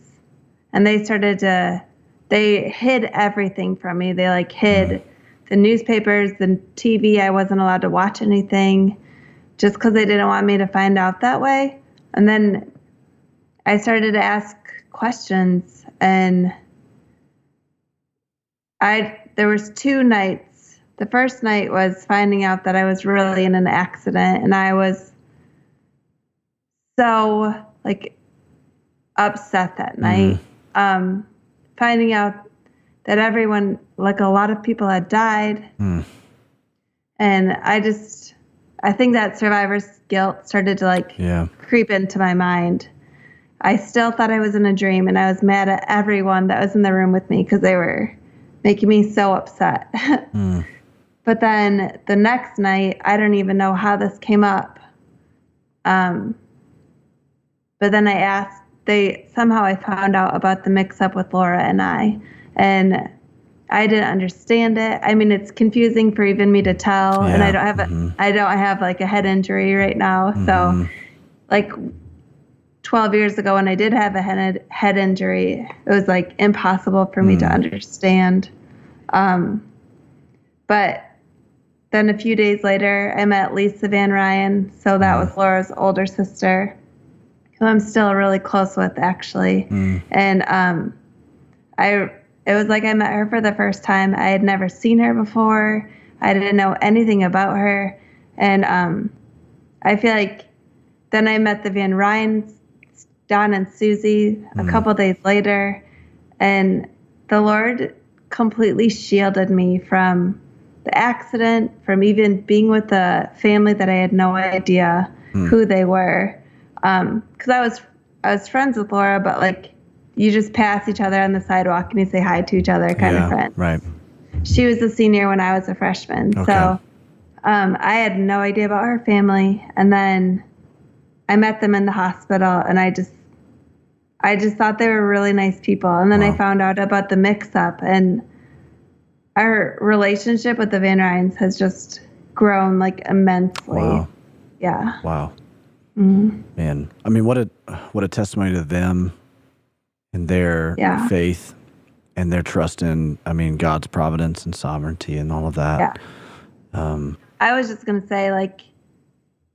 and they started to, they hid everything from me. They like hid the newspapers, the TV. I wasn't allowed to watch anything just because they didn't want me to find out that way. And then I started to ask questions and I there was two nights. The first night was finding out that I was really in an accident and I was so like upset that night. Um finding out that everyone like a lot of people had died. Hmm. And I just I think that survivor's guilt started to like Yeah. creep into my mind. I still thought I was in a dream and I was mad at everyone that was in the room with me because they were making me so upset. Hmm. But then the next night, I don't even know how this came up. Um, but then I asked, they somehow I found out about the mix up with Laura and I, and I didn't understand it. I mean, it's confusing for even me to tell, and I don't have a, I don't have like a head injury right now, so like 12 years ago when I did have a head head injury, it was like impossible for me to understand. Um, but then a few days later, I met Lisa Van Ryn. So that was Laura's older sister, who I'm still really close with, actually. And um, I, it was like I met her for the first time. I had never seen her before. I didn't know anything about her, and um, I feel like then I met the Van Ryns, Don and Susie, a mm-hmm. couple days later, and the Lord completely shielded me from the accident, from even being with a family that I had no idea mm. who they were. Um, because I was I was friends with Laura, but like you just pass each other on the sidewalk and you say hi to each other kind yeah, of friend. Right. She was a senior when I was a freshman. Okay. So um, I had no idea about her family. And then I met them in the hospital and I just I just thought they were really nice people. And then Wow. I found out about the mix up and our relationship with the Van Ryns has just grown like immensely. Wow. Yeah. Wow. Mhm. Man, I mean, what a what a testimony to them and their Yeah. faith and their trust in, I mean, God's providence and sovereignty and all of that. Yeah. Um, I was just gonna say, like,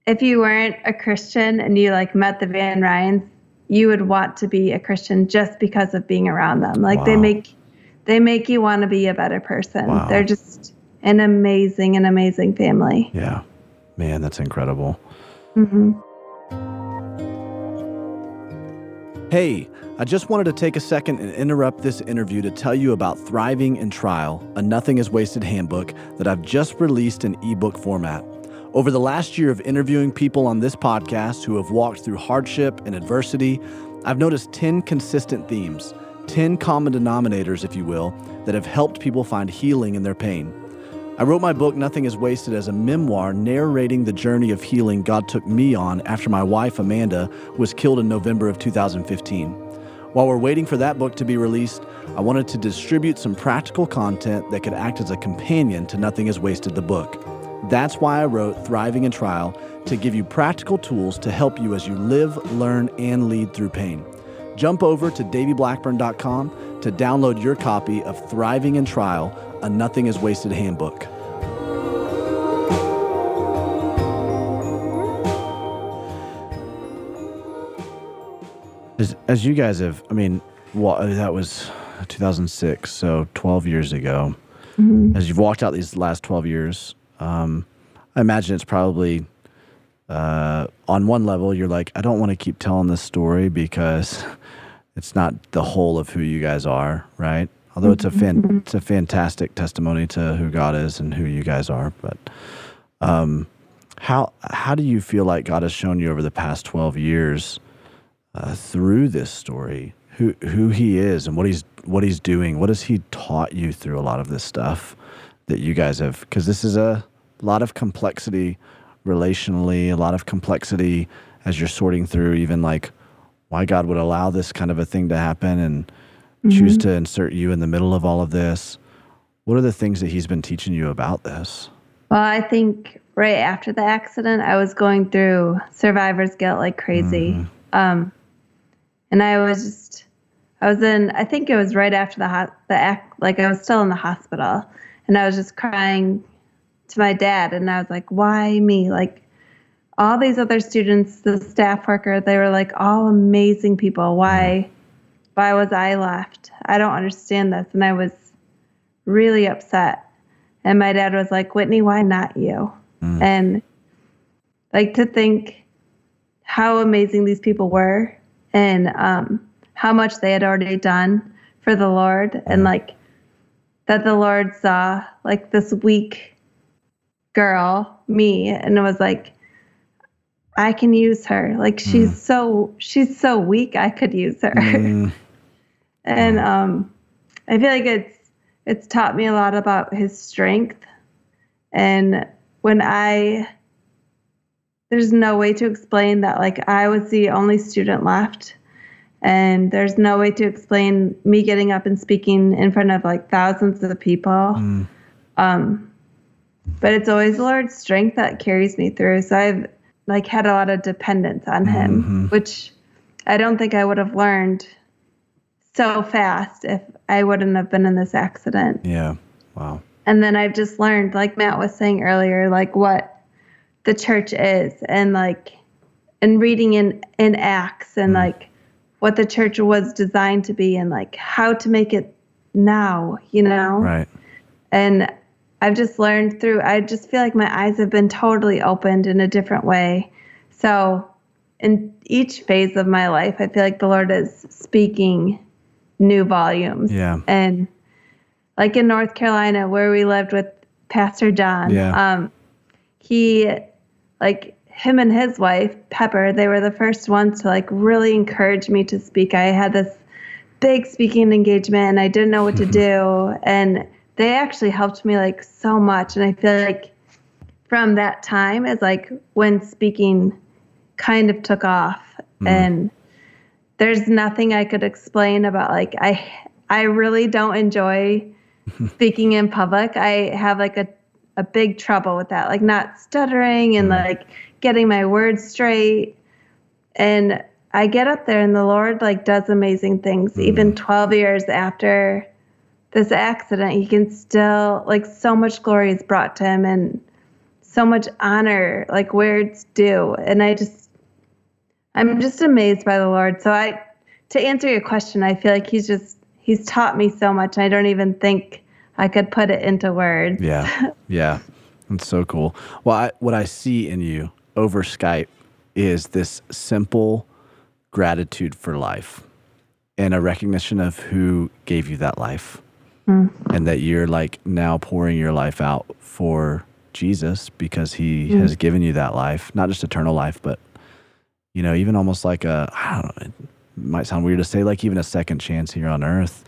if you weren't a Christian and you like met the Van Ryns, you would want to be a Christian just because of being around them. Like they make they make you want to be a better person. Wow. They're just an amazing, an amazing family. yeah, man, that's incredible. hmm Hey, I just wanted to take a second and interrupt this interview to tell you about Thriving in Trial, a Nothing is Wasted handbook that I've just released in ebook format. Over the last year of interviewing people on this podcast who have walked through hardship and adversity, I've noticed 10 consistent themes, 10 common denominators, if you will, that have helped people find healing in their pain. I wrote my book, Nothing is Wasted, as a memoir narrating the journey of healing God took me on after my wife, Amanda, was killed in November of 2015. While we're waiting for that book to be released, I wanted to distribute some practical content that could act as a companion to Nothing is Wasted, the book. That's why I wrote Thriving in Trial to give you practical tools to help you as you live, learn, and lead through pain. Jump over to daveyBlackburn.com to download your copy of Thriving in Trial, a Nothing is Wasted handbook. As, as you guys have, I mean, well, uh, that was 2006, so 12 years ago. Mm-hmm. As you've walked out these last 12 years, um, I imagine it's probably uh, on one level, you're like, I don't want to keep telling this story because it's not the whole of who you guys are, right? Although it's a fan, it's a fantastic testimony to who God is and who you guys are. But um, how how do you feel like God has shown you over the past 12 years uh, through this story who who He is and what He's what He's doing? What has He taught you through a lot of this stuff that you guys have? Because this is a lot of complexity relationally, a lot of complexity as you're sorting through even like why God would allow this kind of a thing to happen and choose to insert you in the middle of all of this. What are the things that He's been teaching you about this? Well, I think right after the accident, I was going through survivor's guilt like crazy. Um, and I was just, I was in, I think it was right after the hot, the act, like I was still in the hospital, and I was just crying to my dad, and I was like, why me? Like all these other students, the staff worker, they were like all amazing people. Why, mm-hmm. why was I left? I don't understand this, and I was really upset. And my dad was like, Whitney, why not you? Mm. And like to think how amazing these people were and um, how much they had already done for the Lord. And mm. like that the Lord saw like this weak girl, me, and it was like, I can use her. Like she's so she's so weak. I could use her. Mm, and um, I feel like it's it's taught me a lot about his strength. And when I there's no way to explain that like I was the only student left. And there's no way to explain me getting up and speaking in front of like thousands of people. mm, Um, but it's always the Lord's strength that carries me through. So I've like had a lot of dependence on Him, mm-hmm. which I don't think I would have learned so fast if I wouldn't have been in this accident. yeah. Wow. And then I've just learned, like Matt was saying earlier, like what the church is, and like, and reading in in Acts, and mm. like what the church was designed to be, and like how to make it now, you know Right. and I've just learned through I just feel like my eyes have been totally opened in a different way. So in each phase of my life, I feel like the Lord is speaking new volumes. Yeah. And like in North Carolina where we lived with Pastor John, Yeah. um he like him and his wife, Pepper, they were the first ones to like really encourage me to speak. I had this big speaking engagement and I didn't know what to do. And they actually helped me like so much. And I feel like from that time is like when speaking kind of took off. Mm. And there's nothing I could explain about like I I really don't enjoy speaking in public. I have like a a big trouble with that, like not stuttering and mm. like getting my words straight. And I get up there and the Lord like does amazing things. Mm. Even 12 years after this accident, he can still like so much glory is brought to him and so much honor, like where it's due. And I just I'm just amazed by the Lord. So I to answer your question, I feel like he's just he's taught me so much. I don't even think I could put it into words. Yeah. Yeah. That's so cool. Well, I, what I see in you over Skype is this simple gratitude for life and a recognition of who gave you that life. Mm. And that you're like now pouring your life out for Jesus because he mm. has given you that life, not just eternal life, but you know, even almost like a I don't know, it might sound weird to say like even a second chance here on earth.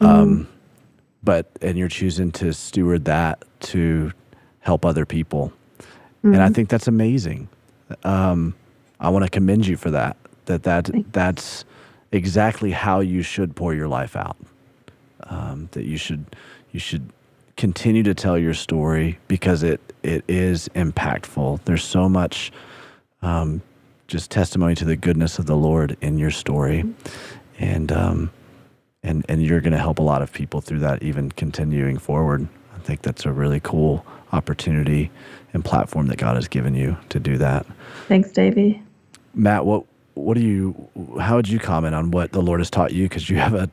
Mm. Um but and you're choosing to steward that to help other people. Mm-hmm. And I mm-hmm. think that's amazing. Um, I want to commend you for that. That that Thanks. that's exactly how you should pour your life out. Um, that you should you should continue to tell your story because it it is impactful. There's so much um, just testimony to the goodness of the Lord in your story, and um, and and you're going to help a lot of people through that, even continuing forward. I think that's a really cool opportunity and platform that God has given you to do that. Thanks, Davey. Matt, what what do you how would you comment on what the Lord has taught you because you have a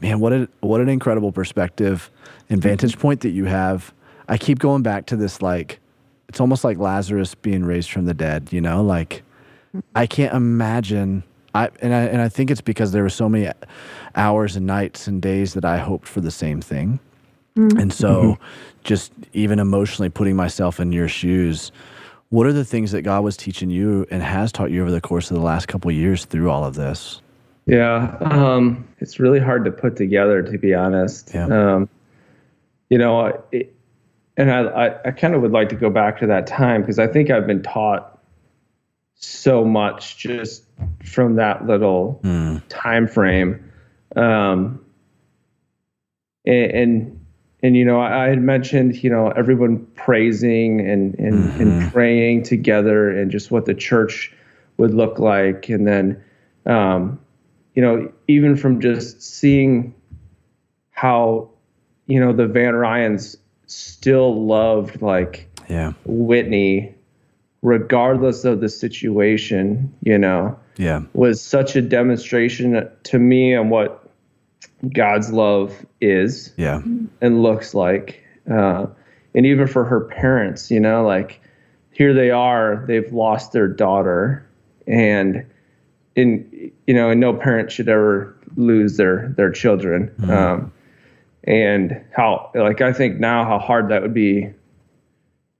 man what a what an incredible perspective and vantage mm-hmm. point that you have. I keep going back to this like it's almost like Lazarus being raised from the dead, you know? Like I can't imagine I and I and I think it's because there were so many hours and nights and days that I hoped for the same thing. Mm-hmm. And so mm-hmm. just even emotionally putting myself in your shoes, what are the things that God was teaching you and has taught you over the course of the last couple years through all of this? Yeah, um, it's really hard to put together, to be honest. Yeah. Um, you know, it, and I, I, I kind of would like to go back to that time because I think I've been taught so much just from that little mm. time frame. Um, and, and, and you know, I, I, had mentioned, you know, everyone praising and and, mm-hmm. and praying together, and just what the church would look like, and then, um, you know, even from just seeing how, you know, the Van Ryns still loved like yeah. Whitney regardless of the situation, you know, yeah, was such a demonstration to me on what God's love is, yeah, and looks like, uh, and even for her parents, you know, like here they are, they've lost their daughter, and in you know, and no parent should ever lose their their children. Mm-hmm. Um, and how like I think now how hard that would be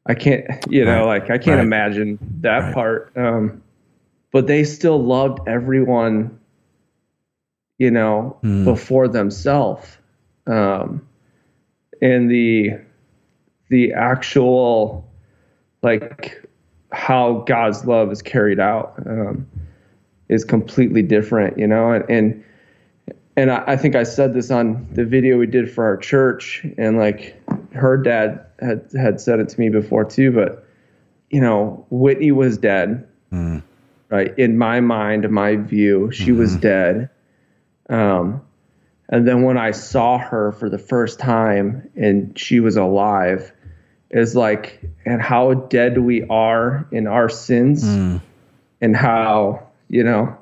I can't, you know, right. like I can't right. imagine that right. part. Um, but they still loved everyone, you know, mm. before themselves. Um, and the the actual like how God's love is carried out um, is completely different, you know, and and, and I, I think I said this on the video we did for our church, and like her dad had had said it to me before too, but you know, Whitney was dead. Mm. Right. In my mind, my view, she mm-hmm. was dead. Um, and then when I saw her for the first time and she was alive, is like, and how dead we are in our sins, mm. and how, you know,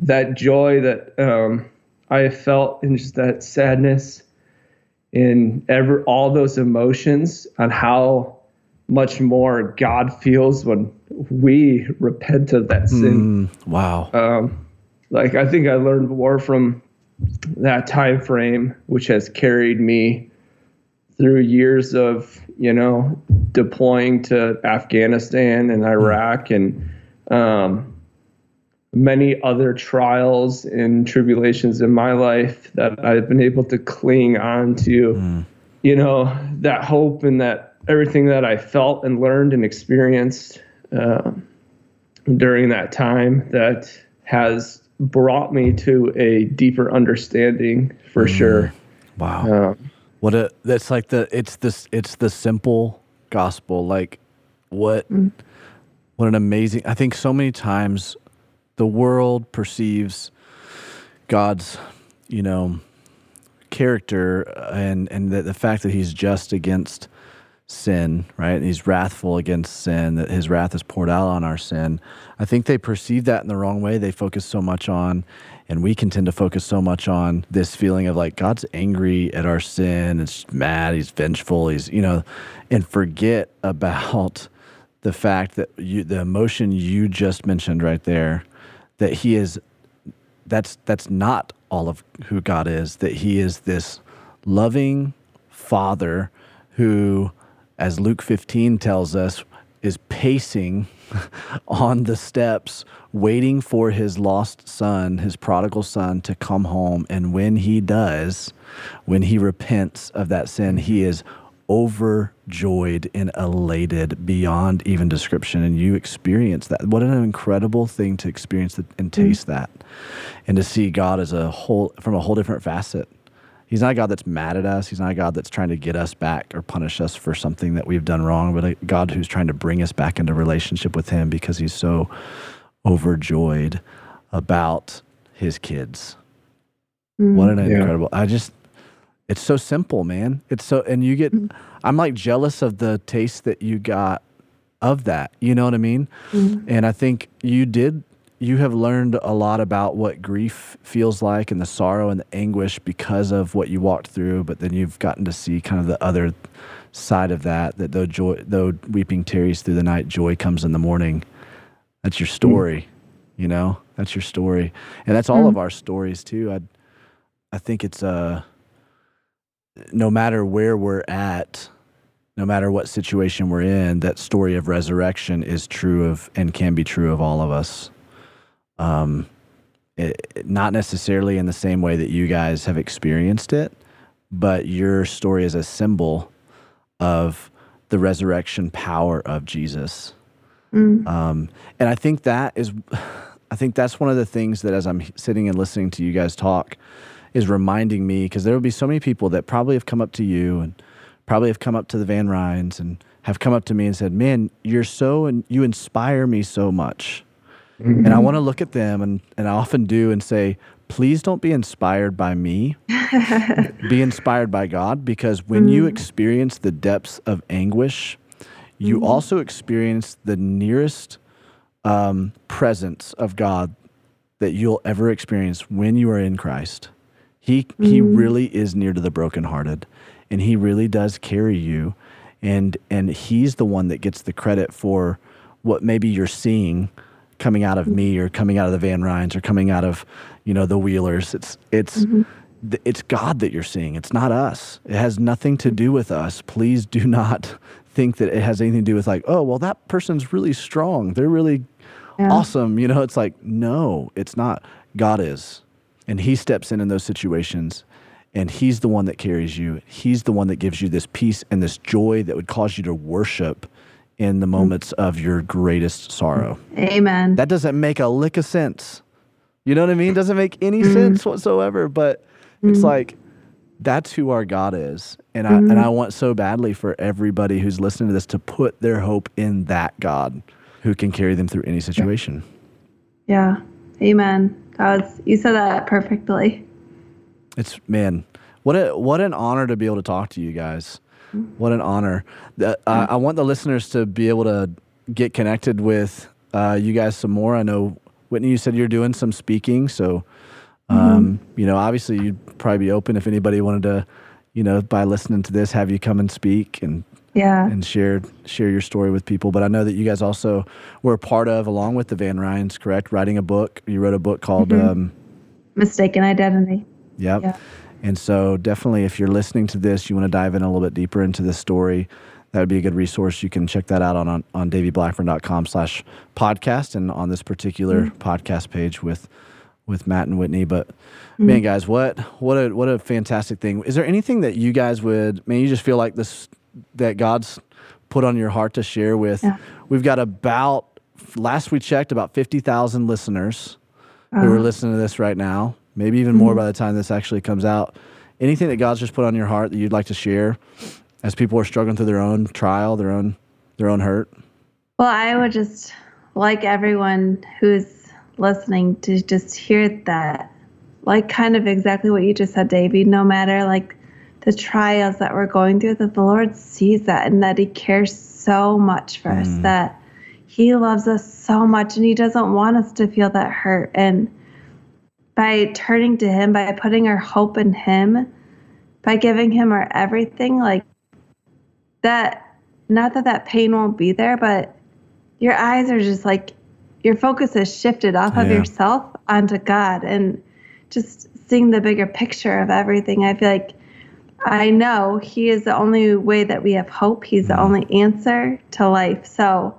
that joy that um, I felt and just that sadness in ever all those emotions on how much more God feels when we repent of that sin. Mm, wow. Um, like I think I learned more from that time frame, which has carried me through years of you know deploying to Afghanistan and Iraq and um, many other trials and tribulations in my life that I've been able to cling on to, mm. you know, that hope and that everything that I felt and learned and experienced uh, during that time that has brought me to a deeper understanding for mm. sure. Wow. Um, what a that's like the it's this it's the simple gospel like what mm. what an amazing I think so many times the world perceives God's, you know, character and and the, the fact that he's just against sin, right? And he's wrathful against sin, that his wrath is poured out on our sin. I think they perceive that in the wrong way. They focus so much on, and we can tend to focus so much on this feeling of like God's angry at our sin, it's mad, he's vengeful, he's, you know, and forget about the fact that you, the emotion you just mentioned right there that he is that's that's not all of who God is that he is this loving father who as Luke 15 tells us is pacing on the steps waiting for his lost son his prodigal son to come home. And when he does when he repents of that sin he is overjoyed and elated beyond even description and you experience that what an incredible thing to experience and taste mm-hmm. that and to see god as a whole from a whole different facet he's not a god that's mad at us he's not a god that's trying to get us back or punish us for something that we've done wrong but a god who's trying to bring us back into relationship with him because he's so overjoyed about his kids mm-hmm. what an yeah. incredible i just it's so simple, man. It's so, and you get, mm-hmm. I'm like jealous of the taste that you got of that. You know what I mean? Mm-hmm. And I think you did, you have learned a lot about what grief feels like and the sorrow and the anguish because of what you walked through. But then you've gotten to see kind of the other side of that, that though joy, though weeping tarries through the night, joy comes in the morning. That's your story, mm-hmm. you know, that's your story. And that's all mm-hmm. of our stories too. I, I think it's, uh, no matter where we're at, no matter what situation we're in, that story of resurrection is true of and can be true of all of us. Um, it, not necessarily in the same way that you guys have experienced it, but your story is a symbol of the resurrection power of Jesus. Mm. Um, and I think that is, I think that's one of the things that as I'm sitting and listening to you guys talk, is reminding me because there will be so many people that probably have come up to you and probably have come up to the Van Ryns and have come up to me and said, "Man, you're so and you inspire me so much." Mm-hmm. And I want to look at them and and I often do and say, "Please don't be inspired by me. be inspired by God because when mm-hmm. you experience the depths of anguish, you mm-hmm. also experience the nearest um, presence of God that you'll ever experience when you are in Christ. He mm-hmm. he really is near to the brokenhearted, and he really does carry you, and and he's the one that gets the credit for what maybe you're seeing coming out of me or coming out of the Van Ryns or coming out of you know the Wheelers. It's it's. Mm-hmm. It's God that you're seeing. It's not us. It has nothing to do with us. Please do not think that it has anything to do with like, oh, well, that person's really strong. They're really yeah. awesome. You know, it's like, no, it's not. God is. And he steps in in those situations and he's the one that carries you. He's the one that gives you this peace and this joy that would cause you to worship in the moments of your greatest sorrow. Amen. That doesn't make a lick of sense. You know what I mean? Doesn't make any mm. sense whatsoever, but mm. it's like that's who our God is. And I mm. and mm-hmm. I want so badly for everybody who's listening to this to put their hope in that God who can carry them through any situation. Yeah. Amen. That was you said that perfectly. It's man, what a what an honor to be able to talk to you guys. What an honor. Uh, I, I, want the listeners to be able to get connected with uh, you guys some more. I know Whitney, you said you're doing some speaking, so um, mm-hmm. you know, obviously you'd probably be open if anybody wanted to, you know, by listening to this, have you come and speak and yeah and share share your story with people but i know that you guys also were a part of along with the Van Ryns correct writing a book you wrote a book called mm-hmm. um, mistaken identity yep. yeah And so, definitely, if you're listening to this, you want to dive in a little bit deeper into this story, that would be a good resource. You can check that out on on, on daveyBlackburn.com slash podcast and on this particular mm-hmm. podcast page with with Matt and Whitney. But mm-hmm. man, guys, what what a what a fantastic thing. Is there anything that you guys would man, you just feel like this that God's put on your heart to share with? Yeah. We've got about last we checked about fifty thousand listeners uh-huh. who are uh-huh. listening to this right now. Maybe even mm-hmm. more by the time this actually comes out. Anything that God's just put on your heart that you'd like to share as people are struggling through their own trial, their own their own hurt? Well, I would just like everyone who's listening to just hear that like kind of exactly what you just said, Davey, no matter like the trials that we're going through, that the Lord sees that and that He cares so much for mm. us, that He loves us so much and He doesn't want us to feel that hurt. And by turning to Him, by putting our hope in Him, by giving Him our everything, like that not that that pain won't be there but your eyes are just like your focus is shifted off yeah. of yourself onto god and just seeing the bigger picture of everything i feel like i know he is the only way that we have hope he's the mm-hmm. only answer to life so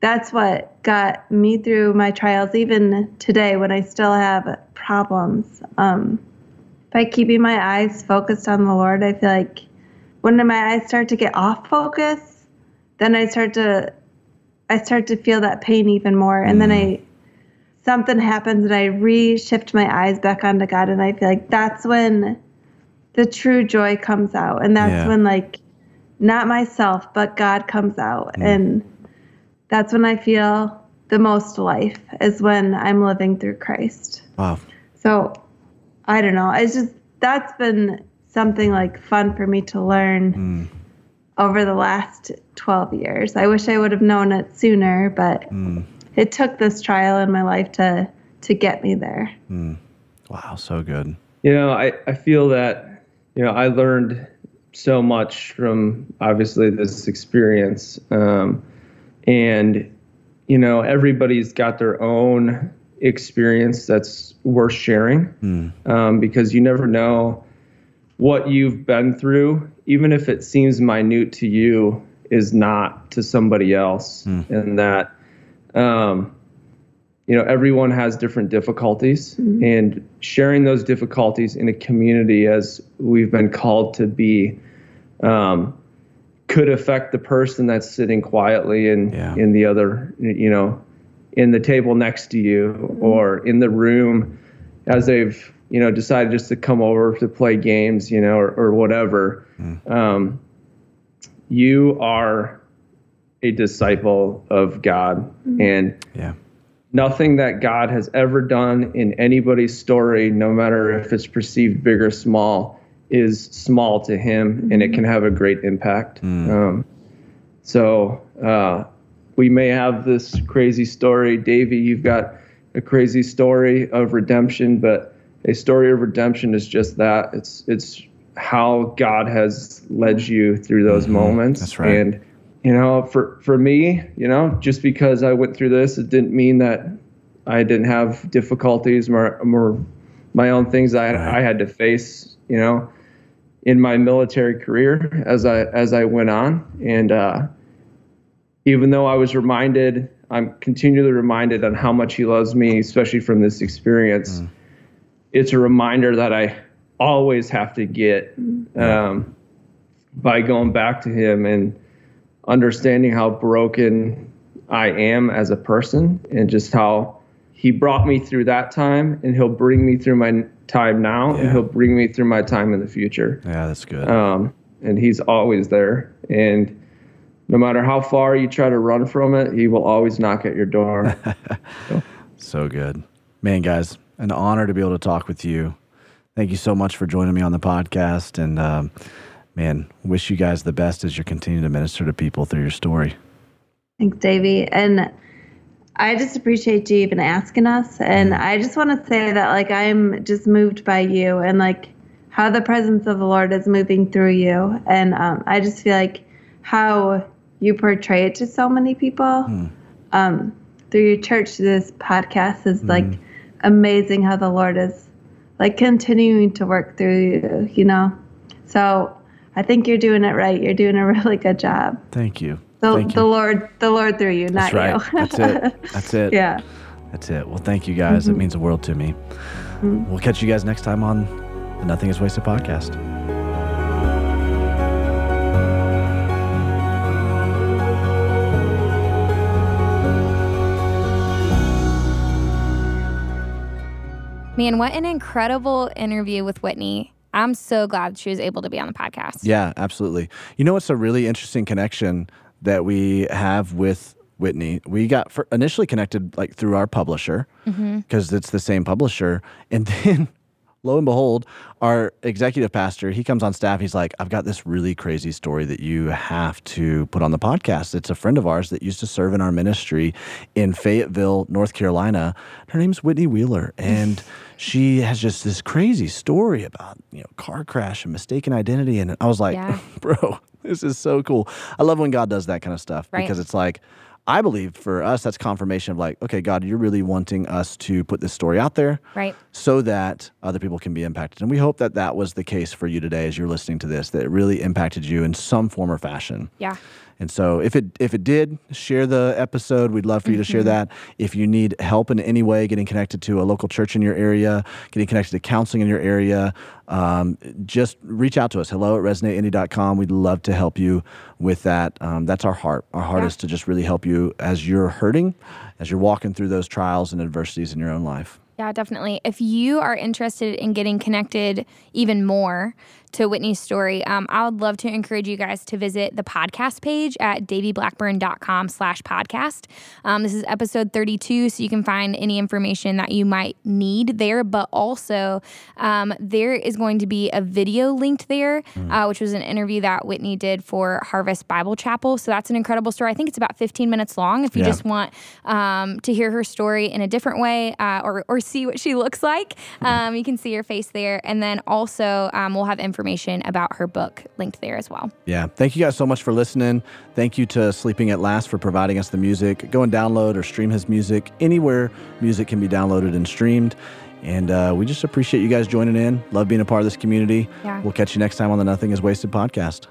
that's what got me through my trials even today when i still have problems um, by keeping my eyes focused on the lord i feel like when my eyes start to get off focus, then I start to I start to feel that pain even more. And mm. then I something happens and I re-shift my eyes back onto God and I feel like that's when the true joy comes out. And that's yeah. when like not myself, but God comes out. Mm. And that's when I feel the most life is when I'm living through Christ. Wow. So I don't know. It's just that's been something like fun for me to learn mm. over the last 12 years. I wish I would have known it sooner, but mm. it took this trial in my life to to get me there. Mm. Wow, so good. You know, I, I feel that, you know, I learned so much from obviously this experience. Um, and, you know, everybody's got their own experience that's worth sharing mm. um, because you never know what you've been through, even if it seems minute to you, is not to somebody else. Mm. And that, um, you know, everyone has different difficulties, mm-hmm. and sharing those difficulties in a community as we've been called to be um, could affect the person that's sitting quietly in yeah. in the other, you know, in the table next to you mm-hmm. or in the room as they've you know, decided just to come over to play games, you know, or, or whatever, mm. um, you are a disciple of God. Mm. And yeah. Nothing that God has ever done in anybody's story, no matter if it's perceived big or small, is small to him mm-hmm. and it can have a great impact. Mm. Um, so uh, we may have this crazy story. Davey, you've got a crazy story of redemption, but a story of redemption is just that. It's it's how God has led you through those mm-hmm. moments. That's right. And you know, for for me, you know, just because I went through this, it didn't mean that I didn't have difficulties or, or my own things I. I had to face. You know, in my military career as I as I went on, and uh, even though I was reminded, I'm continually reminded on how much He loves me, especially from this experience. Mm it's a reminder that I always have to get um, by going back to him and understanding how broken I am as a person and just how he brought me through that time and he'll bring me through my time now yeah. and he'll bring me through my time in the future. Yeah, that's good. Um, and he's always there. And no matter how far you try to run from it, he will always knock at your door. so. so good. Man, guys, an honor to be able to talk with you. Thank you so much for joining me on the podcast. And um, man, wish you guys the best as you continue to minister to people through your story. Thanks, Davey. And I just appreciate you even asking us. And mm. I just want to say that, like, I'm just moved by you and, like, how the presence of the Lord is moving through you. And um, I just feel like how you portray it to so many people mm. um, through your church, this podcast is mm. like amazing how the Lord is like continuing to work through you, you know. So I think you're doing it right. You're doing a really good job. Thank you. The, Thank the you. Lord, the Lord through you, not That's right. you. That's it. That's it. yeah. That's it. Well, thank you guys. It mm-hmm. means the world to me. Mm-hmm. We'll catch you guys next time on the Nothing is Wasted podcast. Man, what an incredible interview with Whitney. I'm so glad she was able to be on the podcast. Yeah, absolutely. You know, it's a really interesting connection that we have with Whitney. We got initially connected like through our publisher mm-hmm. because it's the same publisher, and then lo and behold, our executive pastor he comes on staff. He's like, "I've got this really crazy story that you have to put on the podcast." It's a friend of ours that used to serve in our ministry in Fayetteville, North Carolina. Her name's Whitney Wheeler, and she has just this crazy story about you know car crash and mistaken identity. And I was like, Yeah. bro, this is so cool. I love when God does that kind of stuff Right. because it's like, I believe for us, that's confirmation of like, okay, God, you're really wanting us to put this story out there Right. so that other people can be impacted. And we hope that that was the case for you today as you're listening to this, that it really impacted you in some form or fashion. Yeah. And so if it if it did, share the episode. We'd love for you to share that. If you need help in any way getting connected to a local church in your area, getting connected to counseling in your area, um, just reach out to us. Hello at resonateindy.com. We'd love to help you with that. Um, that's our heart. Our heart Yeah. is to just really help you as you're hurting, as you're walking through those trials and adversities in your own life. Yeah, definitely. If you are interested in getting connected even more to Whitney's story, um, I would love to encourage you guys to visit the podcast page at daveyBlackburn.com slash podcast. Um, this is episode 32, so you can find any information that you might need there, but also um, there is going to be a video linked there, uh, which was an interview that Whitney did for Harvest Bible Chapel. So that's an incredible story. I think it's about 15 minutes long. If you Yeah. just want um, to hear her story in a different way uh, or, or see what she looks like, um, you can see her face there. And then also, um, we'll have information about her book linked there as well. Yeah. Thank you guys so much for listening. Thank you to Sleeping at Last for providing us the music. Go and download or stream his music anywhere music can be downloaded and streamed. And uh, we just appreciate you guys joining in. Love being a part of this community. Yeah. We'll catch you next time on the Nothing is Wasted podcast.